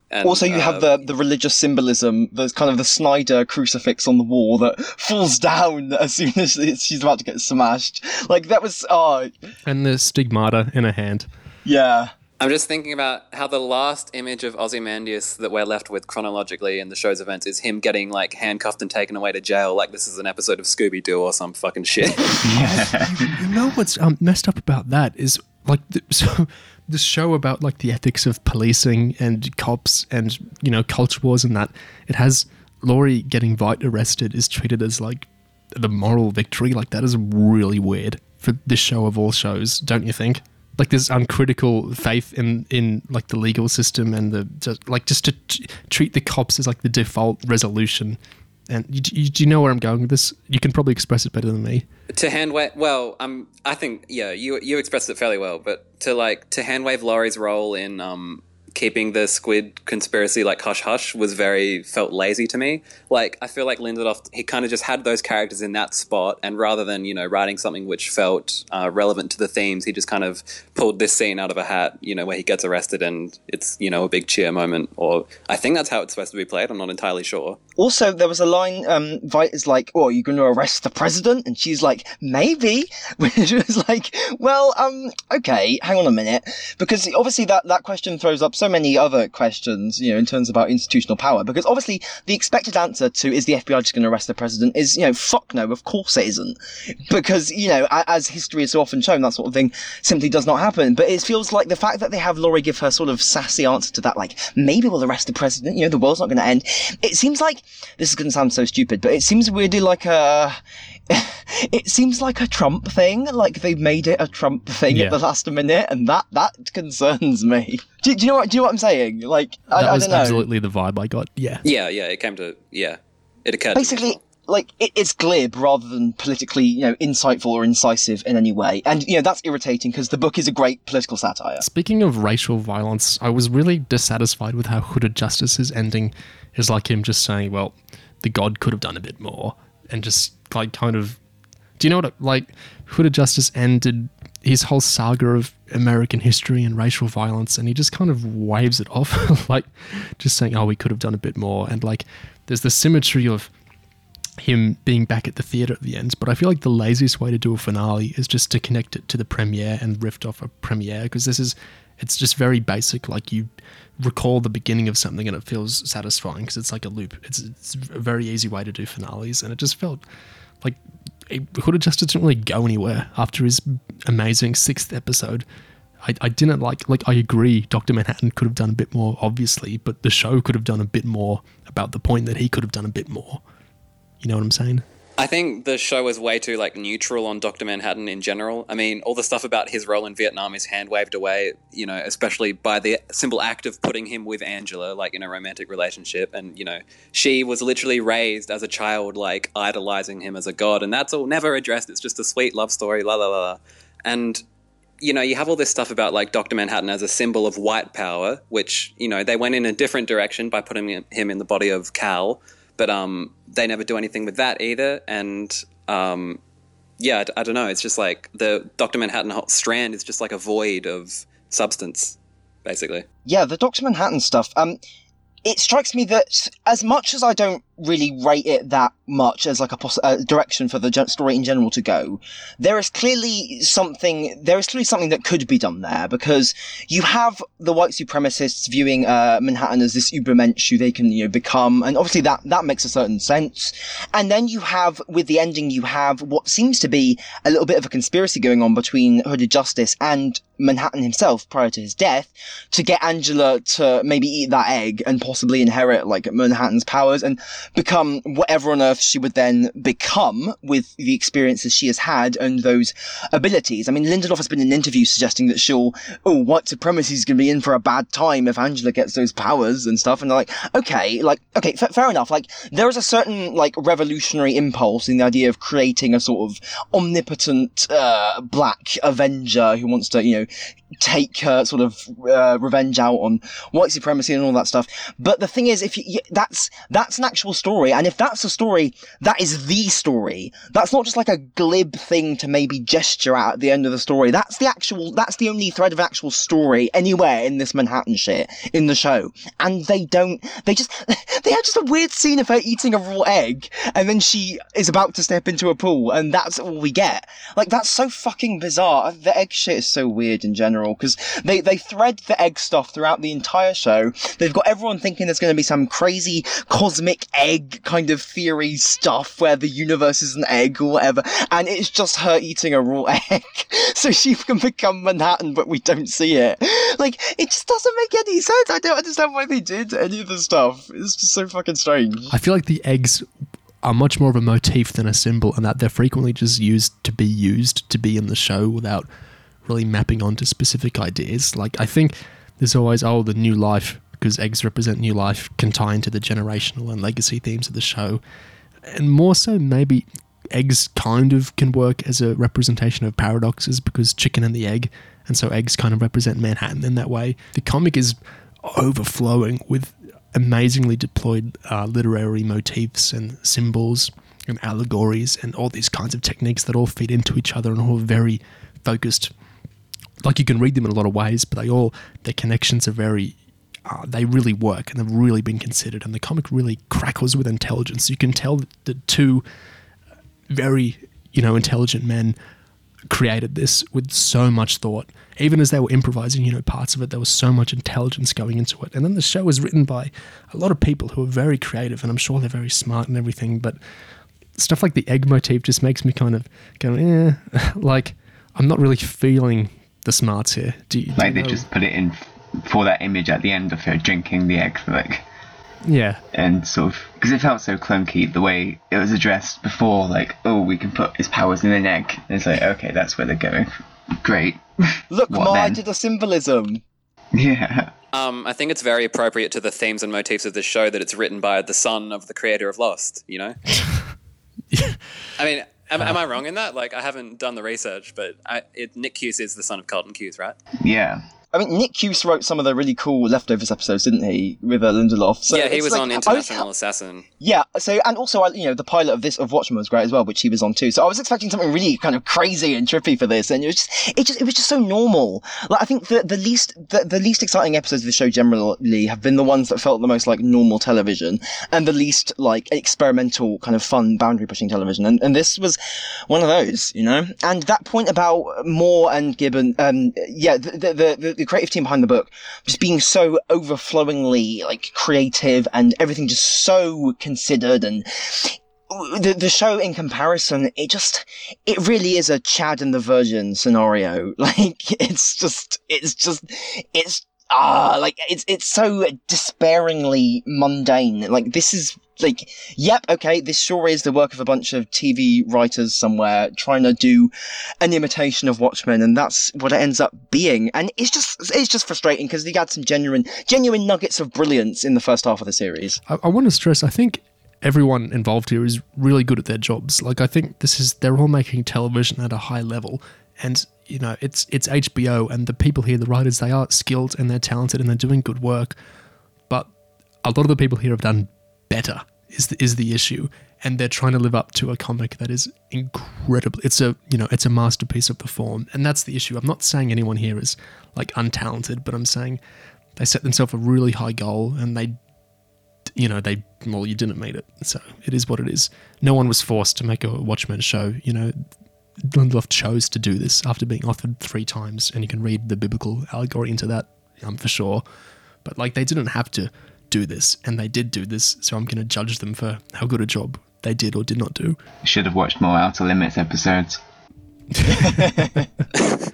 And, also, you uh, have the, the religious symbolism, there's kind of the Snyder crucifix on the wall that falls down as soon as she's about to get smashed. Like, that was. Oh. And the stigmata in her hand. Yeah. I'm just thinking about how the last image of Ozymandias that we're left with chronologically in the show's events is him getting like handcuffed and taken away to jail, like this is an episode of Scooby Doo or some fucking shit. yeah. you, you, know what's um, messed up about that is like the, so this show about like the ethics of policing and cops and you know culture wars and that it has Laurie getting Veidt arrested is treated as like the moral victory. Like that is really weird for this show of all shows, don't you think? like this uncritical faith in in like the legal system and the just, like just to t- treat the cops as like the default resolution. And you, you, do you know where I'm going with this? You can probably express it better than me. To hand wave, well, um, I think yeah, you you expressed it fairly well. But to like to hand wave Laurie's role in um keeping the squid conspiracy like hush hush was very felt lazy to me. Like I feel like Lindelof he kind of just had those characters in that spot, and rather than you know writing something which felt uh, relevant to the themes, he just kind of pulled this scene out of a hat. You know where he gets arrested and it's you know a big cheer moment, or I think that's how it's supposed to be played. I'm not entirely sure. Also, there was a line, um, Veidt is like, oh, are you going to arrest the president? And she's like, maybe. Which was like, well, um, okay, hang on a minute. Because obviously that, that question throws up so many other questions, you know, in terms about institutional power. Because obviously the expected answer to is the FBI just going to arrest the president is, you know, fuck no, of course it isn't. Because, you know, as history has so often shown, that sort of thing simply does not happen. But it feels like the fact that they have Laurie give her sort of sassy answer to that, like, maybe we'll arrest the president, you know, the world's not going to end. It seems like this is going to sound so stupid, but it seems weirdly like a. It seems like a Trump thing, like they made it a Trump thing Yeah. at the last minute, and that that concerns me. Do, do you know what? Do you know what I'm saying? Like, I, That I was don't know. absolutely the vibe I got. Yeah. Yeah, yeah, it came to yeah, it occurred. to me Basically, like it, it's glib rather than politically, you know, insightful or incisive in any way, and you know that's irritating because the book is a great political satire. Speaking of racial violence, I was really dissatisfied with how Hooded Justice's ending is like him just saying, well, the god could have done a bit more. And just like kind of. Do you know what? Like, Hooded Justice ended his whole saga of American history and racial violence, and he just kind of waves it off. like, just saying, oh, we could have done a bit more. And like, there's the symmetry of him being back at the theatre at the end. But I feel like the laziest way to do a finale is just to connect it to the premiere and rift off a premiere because this is, it's just very basic. Like you recall the beginning of something and it feels satisfying because it's like a loop. It's, it's a very easy way to do finales. And it just felt like it could have just didn't really go anywhere after his amazing sixth episode. I, I didn't like like I agree Dr. Manhattan could have done a bit more obviously but the show could have done a bit more about the point that he could have done a bit more you know what I'm saying I think the show was way too like neutral on Doctor Manhattan in general. I mean, all the stuff about his role in Vietnam is hand waved away. You know, especially by the simple act of putting him with Angela, like in a romantic relationship, and you know, she was literally raised as a child, like idolizing him as a god, and that's all never addressed. It's just a sweet love story, la la la. la. And you know, you have all this stuff about like Dr. Manhattan as a symbol of white power, which, you know, they went in a different direction by putting him in the body of Cal, but um, they never do anything with that either. And um, yeah, I, I don't know. It's just like the Dr. Manhattan strand is just like a void of substance, basically. Yeah, the Doctor Manhattan stuff. Um, it strikes me that as much as I don't really rate it that much as like a uh, direction for the story in general to go, there is clearly something. There is clearly something that could be done there because you have the white supremacists viewing uh, Manhattan as this ubermensch who they can you know become, and obviously that that makes a certain sense. And then you have with the ending, you have what seems to be a little bit of a conspiracy going on between Hooded Justice and Manhattan himself prior to his death to get Angela to maybe eat that egg and possibly inherit like Manhattan's powers and become whatever on earth she would then become with the experiences she has had and those abilities. I mean, Lindelof has been in interviews suggesting that she'll, oh, white supremacy is going to be in for a bad time if Angela gets those powers and stuff. And they're like, okay, like, okay, f- fair enough. Like, there is a certain, like, revolutionary impulse in the idea of creating a sort of omnipotent, uh, black avenger who wants to, you know, take her sort of uh, revenge out on white supremacy and all that stuff. But the thing is, if you, that's that's an actual story, and if that's a story, that is the story. That's not just like a glib thing to maybe gesture at at the end of the story. That's the actual. That's the only thread of actual story anywhere in this Manhattan shit in the show. And they don't. They just. They have just a weird scene of her eating a raw egg, and then she is about to step into a pool, and that's all we get. Like that's so fucking bizarre. Uh, the egg shit is so weird in general because they they thread the egg stuff throughout the entire show. They've got everyone thinking there's going to be some crazy cosmic egg kind of theory stuff where the universe is an egg or whatever, and it's just her eating a raw egg, so she can become Manhattan, but we don't see it. Like it just doesn't make any sense. I don't understand why they did any of the stuff. It's just so fucking strange. I feel like the eggs are much more of a motif than a symbol, and that they're frequently just used to be used to be in the show without really mapping onto specific ideas. Like I think there's always oh the new life because eggs represent new life can tie into the generational and legacy themes of the show, and more so maybe eggs kind of can work as a representation of paradoxes because chicken and the egg, and so eggs kind of represent Manhattan in that way. The comic is overflowing with amazingly deployed uh, literary motifs and symbols and allegories and all these kinds of techniques that all feed into each other and all very focused. Like you can read them in a lot of ways, but they all their connections are very. Uh, they really work and they've really been considered, and the comic really crackles with intelligence. You can tell that the two very, you know, intelligent men created this with so much thought. Even as they were improvising, you know, parts of it, there was so much intelligence going into it. And then the show was written by a lot of people who are very creative, and I'm sure they're very smart and everything. But stuff like the egg motif just makes me kind of go, eh, like I'm not really feeling the smarts here. Do you, do Like you they just put it in for that image at the end of her drinking the egg, like, yeah, and sort of because it felt so clunky the way it was addressed before. Like, oh, we can put his powers in an egg. And it's like, okay, that's where they're going. Great. Look, What Ma, I did a symbolism. yeah. Um, I think it's very appropriate to the themes and motifs of this show that it's written by the son of the creator of Lost. You know, I mean, am, am I wrong in that? Like, I haven't done the research, but I, it, Nick Cuse is the son of Carlton Cuse, right? Yeah. I mean, Nick Cuse wrote some of the really cool leftovers episodes, didn't he, with uh, Lindelof? So yeah, he was like- on I was- International Assassin. Yeah, so and also you know the pilot of this of Watchmen was great as well, which he was on too. So I was expecting something really kind of crazy and trippy for this, and it was just it just it was just so normal. Like I think the the least the, the least exciting episodes of the show generally have been the ones that felt the most like normal television, and the least like experimental kind of fun boundary pushing television. And and this was one of those, you know. And that point about Moore and Gibbon, um, yeah, the the the, the creative team behind the book just being so overflowingly like creative and everything just so considered and the the show in comparison it just it really is a Chad and the Virgin scenario. Like it's just it's just it's ah like it's it's so despairingly mundane. Like this is like yep okay this sure is the work of a bunch of TV writers somewhere trying to do an imitation of Watchmen and that's what it ends up being and it's just it's just frustrating because you had some genuine genuine nuggets of brilliance in the first half of the series I, I want to stress. I think everyone involved here is really good at their jobs. Like I think this is they're all making television at a high level, and you know it's it's HBO and the people here, the writers, they are skilled and they're talented and they're doing good work. But a lot of the people here have done better. Is the, is the issue, and they're trying to live up to a comic that is incredible. It's a you know it's a masterpiece of the form, and that's the issue. I'm not saying anyone here is like untalented, but I'm saying they set themselves a really high goal and they you know, they well, you didn't meet it, so it is what it is. No one was forced to make a Watchmen show. You know, Lindelof chose to do this after being offered three times, and you can read the biblical allegory into that, um, for sure. But like, they didn't have to do this, and they did do this. So I'm going to judge them for how good a job they did or did not do. Should have watched more Outer Limits episodes.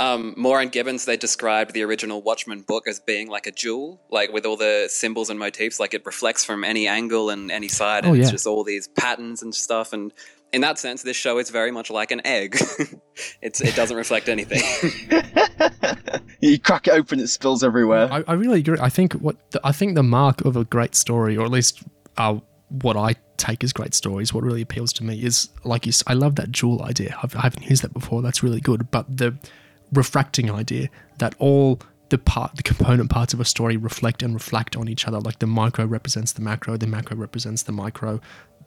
Um, Moore and Gibbons, they described the original Watchmen book as being like a jewel, like with all the symbols and motifs, like it reflects from any angle and any side, and Oh, it's just all these patterns and stuff. And in that sense, this show is very much like an egg. it's it doesn't reflect anything. you crack it open it spills everywhere I, I really agree. I think what the, I think the mark of a great story, or at least uh, what I take as great stories, what really appeals to me is like you. s- I love that jewel idea. I've, I haven't used that before. That's really good. But the refracting idea that all the part, the component parts of a story reflect and reflect on each other. Like the micro represents the macro, the macro represents the micro.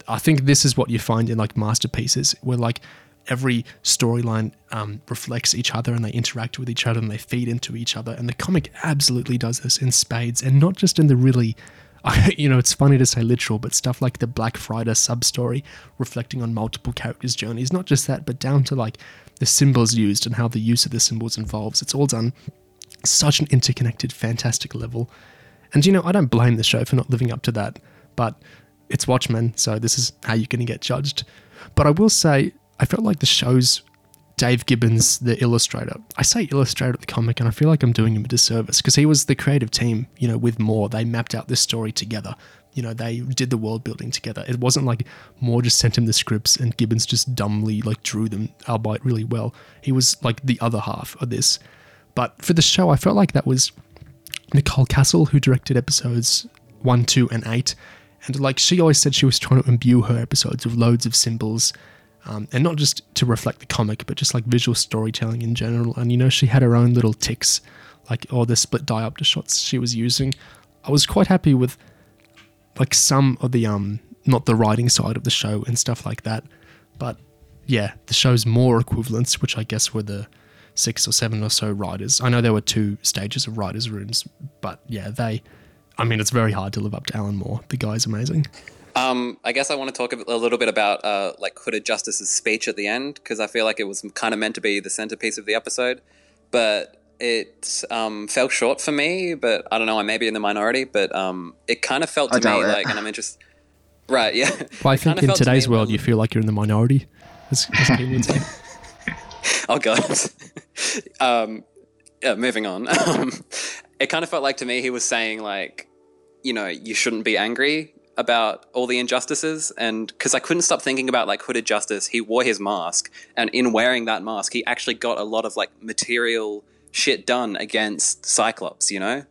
I think this is what you find in like masterpieces, where like every storyline um, reflects each other and they interact with each other and they feed into each other. And the comic absolutely does this in spades, and not just in the really. You know, it's funny to say literal, but stuff like the Black Friday sub story reflecting on multiple characters' journeys. Not just that, but down to like the symbols used and how the use of the symbols involves. It's all done such an interconnected, fantastic level. And you know, I don't blame the show for not living up to that, but it's Watchmen, so this is how you're going to get judged. But I will say, I felt like the show's Dave Gibbons, the illustrator. I say illustrator of the comic, and I feel like I'm doing him a disservice because he was the creative team, you know, with Moore. They mapped out this story together. You know, they did the world building together. It wasn't like Moore just sent him the scripts and Gibbons just dumbly like drew them, albeit really well. He was like the other half of this. But for the show, I felt like that was Nicole Kassell, who directed episodes one, two, and eight. And like she always said, she was trying to imbue her episodes with loads of symbols, um, and not just to reflect the comic, but just like visual storytelling in general. And you know, she had her own little ticks, like all the split diopter shots she was using. I was quite happy with like some of the um, not the writing side of the show and stuff like that, but yeah, the show's Moore equivalents, which I guess were the six or seven or so writers. I know there were two stages of writers' rooms, but yeah, they. I mean, it's very hard to live up to Alan Moore. The guy's amazing. Um, I guess I want to talk a little bit about uh, like Hooded Justice's speech at the end because I feel like it was kind of meant to be the centerpiece of the episode, but it um, fell short for me. But I don't know, I may be in the minority, but um, it kind of felt to me it. like, and I'm interested. Right? Yeah. Well, I It think in felt to today's world, when- you feel like you're in the minority. As, as would say. Oh god. um, yeah, moving on. Um, it kind of felt like to me he was saying like, you know, you shouldn't be angry about all the injustices, and because I couldn't stop thinking about like Hooded Justice, he wore his mask, and in wearing that mask, he actually got a lot of like material shit done against Cyclops, you know.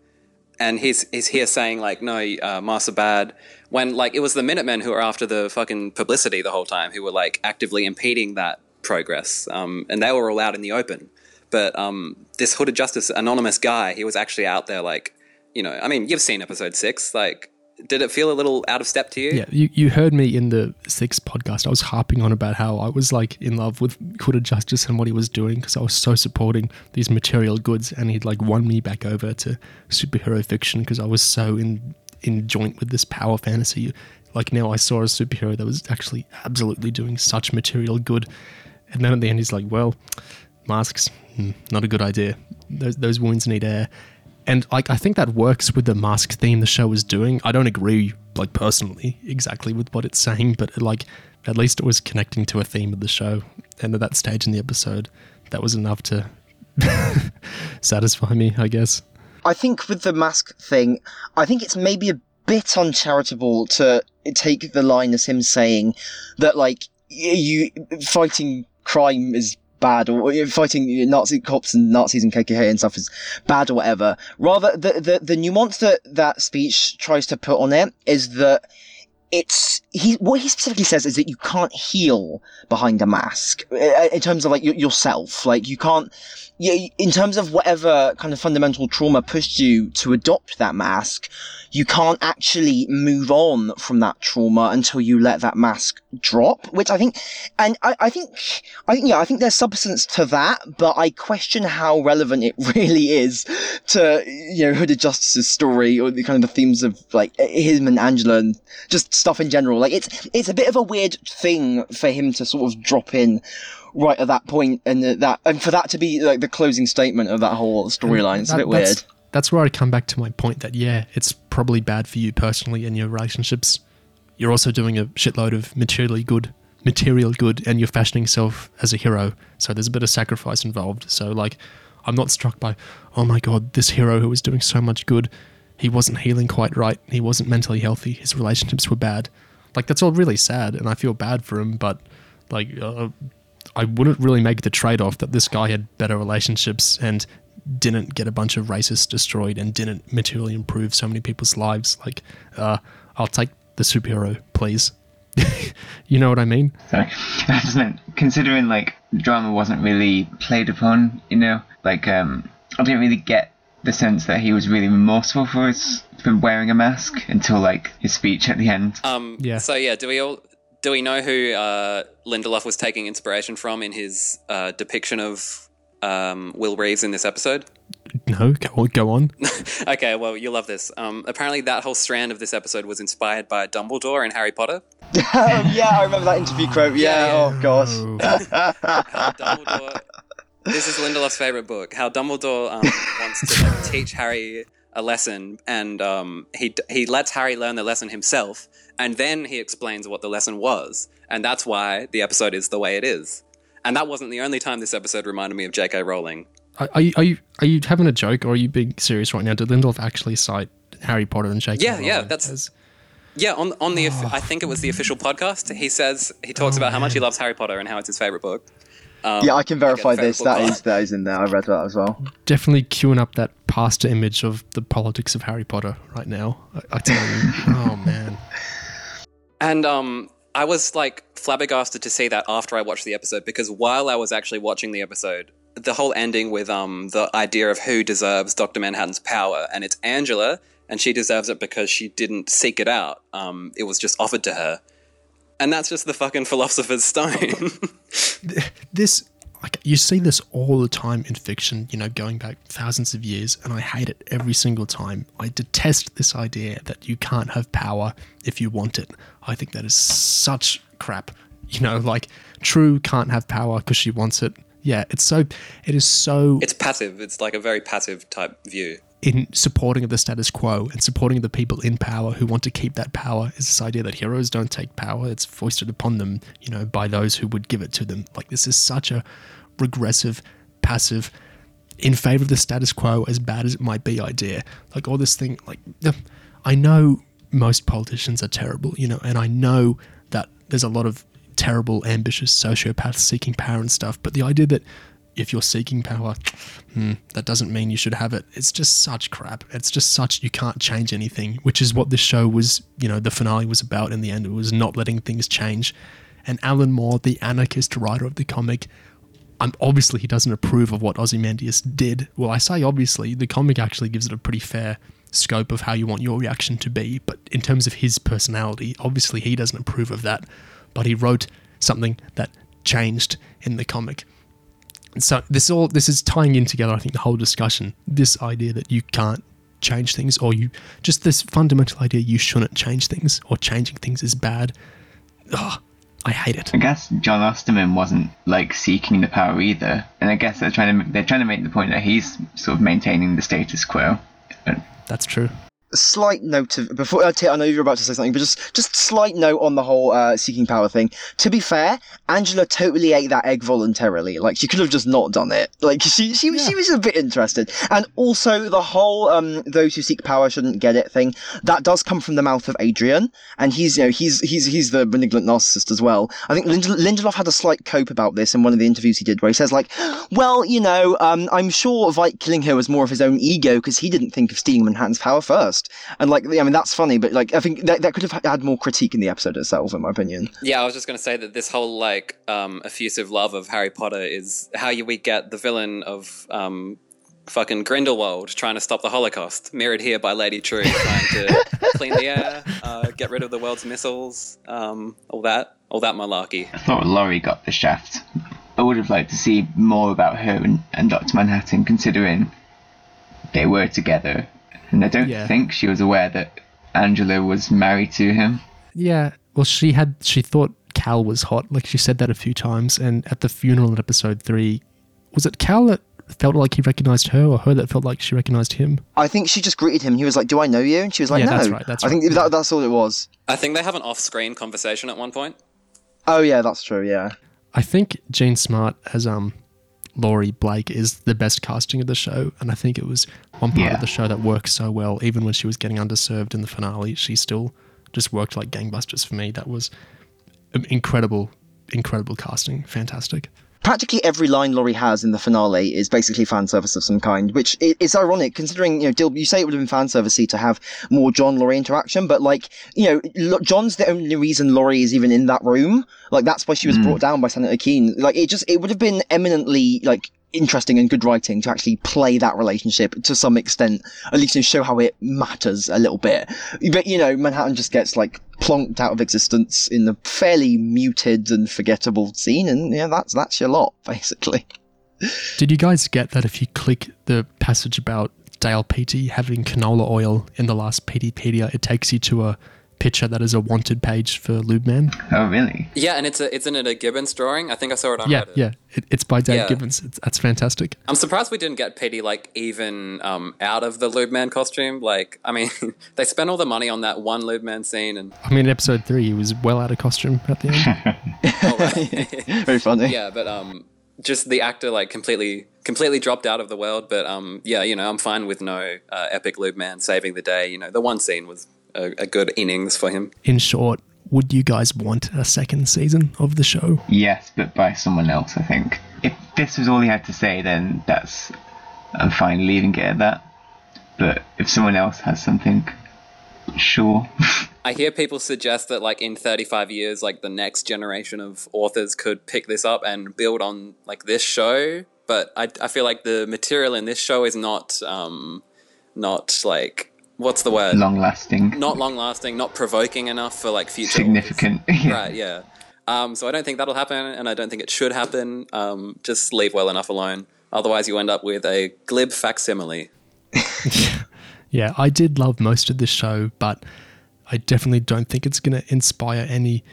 And he's he's here saying like, no, uh, masks are bad. When like it was the Minutemen who were after the fucking publicity the whole time, who were like actively impeding that progress, um, and they were all out in the open. But um, this Hooded Justice anonymous guy, he was actually out there, like, you know, I mean, you've seen episode six. Like, did it feel a little out of step to you? Yeah, you, you heard me in the sixth podcast. I was harping on about how I was like in love with Hooded Justice and what he was doing because I was so supporting these material goods, and he'd like won me back over to superhero fiction because I was so in in joint with this power fantasy. Like now, I saw a superhero that was actually absolutely doing such material good, and then at the end, he's like, "Well, masks, hmm, not a good idea. Those those wounds need air." And like I think that works with the mask theme the show is doing. I don't agree, like personally, exactly with what it's saying, but like at least it was connecting to a theme of the show. And at that stage in the episode, that was enough to satisfy me, I guess. I think with the mask thing, I think it's maybe a bit uncharitable to take the line as him saying that like you fighting crime is bad or fighting Nazi cops and Nazis and KKK and stuff is bad or whatever. Rather, the the, the nuance that that speech tries to put on it is that it's he what he specifically says is that you can't heal behind a mask uh, in terms of like yourself. Like you can't in terms of whatever kind of fundamental trauma pushed you to adopt that mask you can't actually move on from that trauma until you let that mask drop which i think and i, I think i think yeah i think there's substance to that but i question how relevant it really is to you know hooded justice's story or the kind of the themes of like him and angela and just stuff in general like it's it's a bit of a weird thing for him to sort of drop in right at that point and that and for that to be like the closing statement of that whole storyline it's a That- bit weird That's, that's where I come back to my point that yeah, it's probably bad for you personally and your relationships. You're also doing a shitload of materially good, material good, and you're fashioning yourself as a hero. So there's a bit of sacrifice involved. So like, I'm not struck by, oh my god, this hero who was doing so much good, he wasn't healing quite right. He wasn't mentally healthy. His relationships were bad. Like that's all really sad, and I feel bad for him. But like, uh, I wouldn't really make the trade off that this guy had better relationships and didn't get a bunch of racists destroyed and didn't materially improve so many people's lives. Like, uh, I'll take the superhero, please. you know what I mean? Sorry. I just meant considering like drama wasn't really played upon, you know, like um I didn't really get the sense that he was really remorseful for his for wearing a mask until like his speech at the end. Um, Yeah. So yeah, do we all do we know who uh, Lindelof was taking inspiration from in his uh, depiction of um, Will Reeves in this episode? No, go, go on. okay, well you'll love this. Um, apparently, that whole strand of this episode was inspired by Dumbledore in Harry Potter. yeah i remember that interview quote yeah, Yeah, oh gosh Dumbledore. This is Lindelof's favorite book. How Dumbledore um, wants to like, teach Harry a lesson, and um, he he lets Harry learn the lesson himself, and then he explains what the lesson was, and that's why the episode is the way it is. And that wasn't the only time this episode reminded me of J.K. Rowling. Are, are you are you are you having a joke or are you being serious right now? Did Lindelof actually cite Harry Potter and J.K. Yeah, yeah, Rowling that's- as- Yeah, on on the I think it was the official podcast. He says he talks about how much he loves Harry Potter and how it's his favorite book. Um, Yeah, I can verify this. book That club. is that is in there. I read that as well. definitely queuing up that pastor image of the politics of Harry Potter right now. I, I tell you, oh man, And um, I was like flabbergasted to see that after I watched the episode because while I was actually watching the episode, the whole ending with um the idea of who deserves Doctor Manhattan's power, and it's Angela, and she deserves it because she didn't seek it out. Um, it was just offered to her, and that's just the fucking philosopher's stone. this like you see this all the time in fiction. You know, going back thousands of years, and I hate it every single time. I detest this idea that you can't have power if you want it. I think that is such crap. You know, like Trieu can't have power because she wants it. Yeah, it's so. It is so it's passive. It's like a very passive type view. In supporting of the status quo and supporting the people in power who want to keep that power is this idea that heroes don't take power. It's foisted upon them you know by those who would give it to them. Like this is such a regressive passive in favor of the status quo as bad as it might be idea. Like all this thing like i know most politicians are terrible you know and i know that there's a lot of terrible ambitious sociopaths seeking power and stuff but the idea that if you're seeking power, hmm, that doesn't mean you should have it. It's just such crap. It's just such you can't change anything, which is what this show was, you know, the finale was about in the end. It was not letting things change. And Alan Moore, the anarchist writer of the comic, um, obviously he doesn't approve of what Ozymandias did. Well, I say obviously, the comic actually gives it a pretty fair scope of how you want your reaction to be. But in terms of his personality, obviously he doesn't approve of that. But he wrote something that changed in the comic so this all this is tying in together i think the whole discussion. This idea that you can't change things or you just this fundamental idea you shouldn't change things or changing things is bad. Ugh, i hate it. I guess Jon Osterman wasn't like seeking the power either, and I guess they're trying to they're trying to make the point that he's sort of maintaining the status quo. That's true A slight note of before uh, T- I know you're about to say something, but just just slight note on the whole uh, seeking power thing. To be fair, Angela totally ate that egg voluntarily. Like she could have just not done it. Like she she she was a bit interested. And also the whole um those who seek power shouldn't get it thing that does come from the mouth of Adrian, and he's you know he's he's he's the malignant narcissist as well. I think Lind- Lindelof had a slight cope about this in one of the interviews he did, where he says like, well you know um I'm sure Veidt killing her was more of his own ego because he didn't think of stealing Manhattan's power first. And like, I mean, that's funny, but like, I think that, that could have had more critique in the episode itself, in my opinion. Yeah, I was just going to say that this whole like um, effusive love of Harry Potter is how you, we get the villain of um, fucking Grindelwald trying to stop the Holocaust, mirrored here by Lady Trieu trying to clean the air, uh, get rid of the world's missiles, um, all that, all that malarkey. I thought Laurie got the shaft. I would have liked to see more about her and, and Dr. Manhattan, considering they were together. And I don't Yeah. think she was aware that Angela was married to him. yeah well she had she thought cal was hot like she said that a few times and at the funeral in episode three was it cal that felt like he recognized her or her that felt like she recognized him I think she just greeted him. He was like, "Do I know you?" And she was like, Yeah, "No." that's right, that's I think right. that, that's all it was. I think they have an off-screen conversation at one point. Oh yeah, that's true. Yeah. I think Jean Smart as um Laurie Blake is the best casting of the show, and I think it was one part Yeah. of the show that worked so well. Even when she was getting underserved in the finale, she still just worked like gangbusters for me. That was incredible, incredible casting, fantastic. Practically every line Laurie has in the finale is basically fan service of some kind, which is ironic considering, you know, Dil, you say it would have been fan servicey to have more Jon Laurie interaction, but like, you know, Jon's the only reason Laurie is even in that room. Like, that's why she was hmm. brought down by Senator Keene. Like, it just, it would have been eminently, like, interesting and good writing to actually play that relationship to some extent, at least to show how it matters a little bit. But, you know, Manhattan just gets, like, plonked out of existence in a fairly muted and forgettable scene, and yeah, that's that's your lot, basically. Did you guys get that if you click the passage about Dale Petey having canola oil in the last Peteypedia, it takes you to a picture that is a wanted page for Lube Man? Oh, really? Yeah, and it's a, it's in it a Gibbons drawing. I think I saw it on Yeah, Reddit. yeah. It, it's by Dave Yeah. Gibbons. It's, that's fantastic. I'm surprised we didn't get Petey like even um, out of the Lube Man costume. Like, I mean, they spent all the money on that one Lube Man scene, and I mean, in episode three, he was well out of costume at the end. Oh, right. Very funny. yeah, but um, just the actor like completely completely dropped out of the world. But um, yeah, you know, I'm fine with no uh, epic lube man saving the day. You know, the one scene was a, a good innings for him. In short, would you guys want a second season of the show? Yes, but by someone else, I think. If this was all he had to say, then that's. I'm fine leaving it at that. But if someone else has something, sure. I hear people suggest that like in 35 years, like the next generation of authors could pick this up and build on like this show. But I, I feel like the material in this show is not um, not like what's the word? Long lasting. Not long lasting, not provoking enough for like future Significant. Yeah. Right, yeah. Um, so I don't think that'll happen, and I don't think it should happen. Um, just leave well enough alone. Otherwise, you end up with a glib facsimile. Yeah, I did love most of this show, but I definitely don't think it's going to inspire any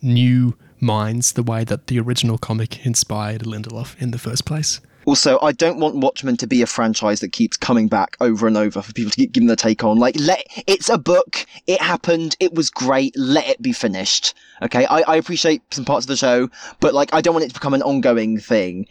new minds the way that the original comic inspired Lindelof in the first place. Also, I don't want Watchmen to be a franchise that keeps coming back over and over for people to keep giving their take on. Like, let it's a book. It happened. It was great. Let it be finished. Okay, I, I appreciate some parts of the show, but like, I don't want it to become an ongoing thing.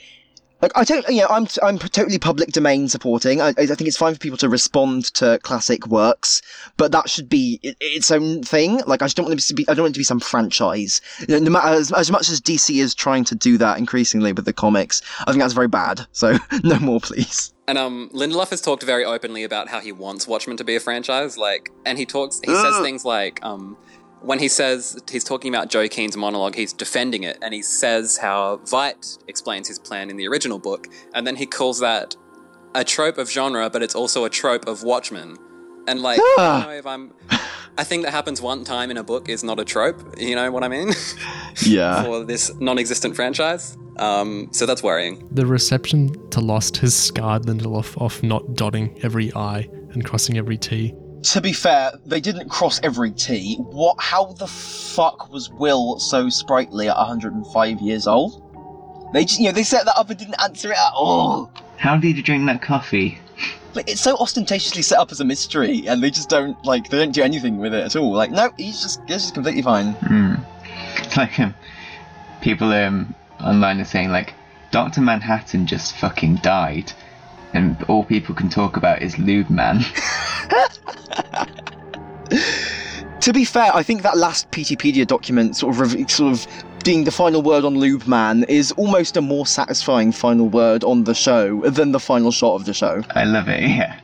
Like, I don't, you know, I'm I'm totally public domain supporting. I, I think it's fine for people to respond to classic works, but that should be its own thing. Like, I just don't want it to be. I don't want it to be some franchise. You know, no matter as, as much as DC is trying to do that increasingly with the comics, I think that's very bad. So, no more, please. And um, Lindelof has talked very openly about how he wants Watchmen to be a franchise. Like, and he talks, he says things like, um, when he says he's talking about Joe Keene's monologue, he's defending it, and he says how Veidt explains his plan in the original book, and then he calls that a trope of genre, but it's also a trope of Watchmen. And like, I Ah. don't know if I'm. I think that happens one time in a book is not a trope. You know what I mean? Yeah. For this non-existent franchise. Um, so that's worrying. The reception to Lost has scarred Lindelof off not dotting every I and crossing every T. To be fair, they didn't cross every T. What? How the fuck was Will so sprightly at 105 years old? They just, you know, they set that up and didn't answer it at all. How did you drink that coffee? Like, it's so ostentatiously set up as a mystery, and they just don't like they don't do anything with it at all. Like, no, he's just he's just completely fine. Hmm. It's like um, people um, online are saying like Doctor Manhattan just fucking died, and all people can talk about is Lube Man. To be fair, I think that last Peteypedia document sort of sort of being the final word on Lube Man is almost a more satisfying final word on the show than the final shot of the show. I love it. Yeah.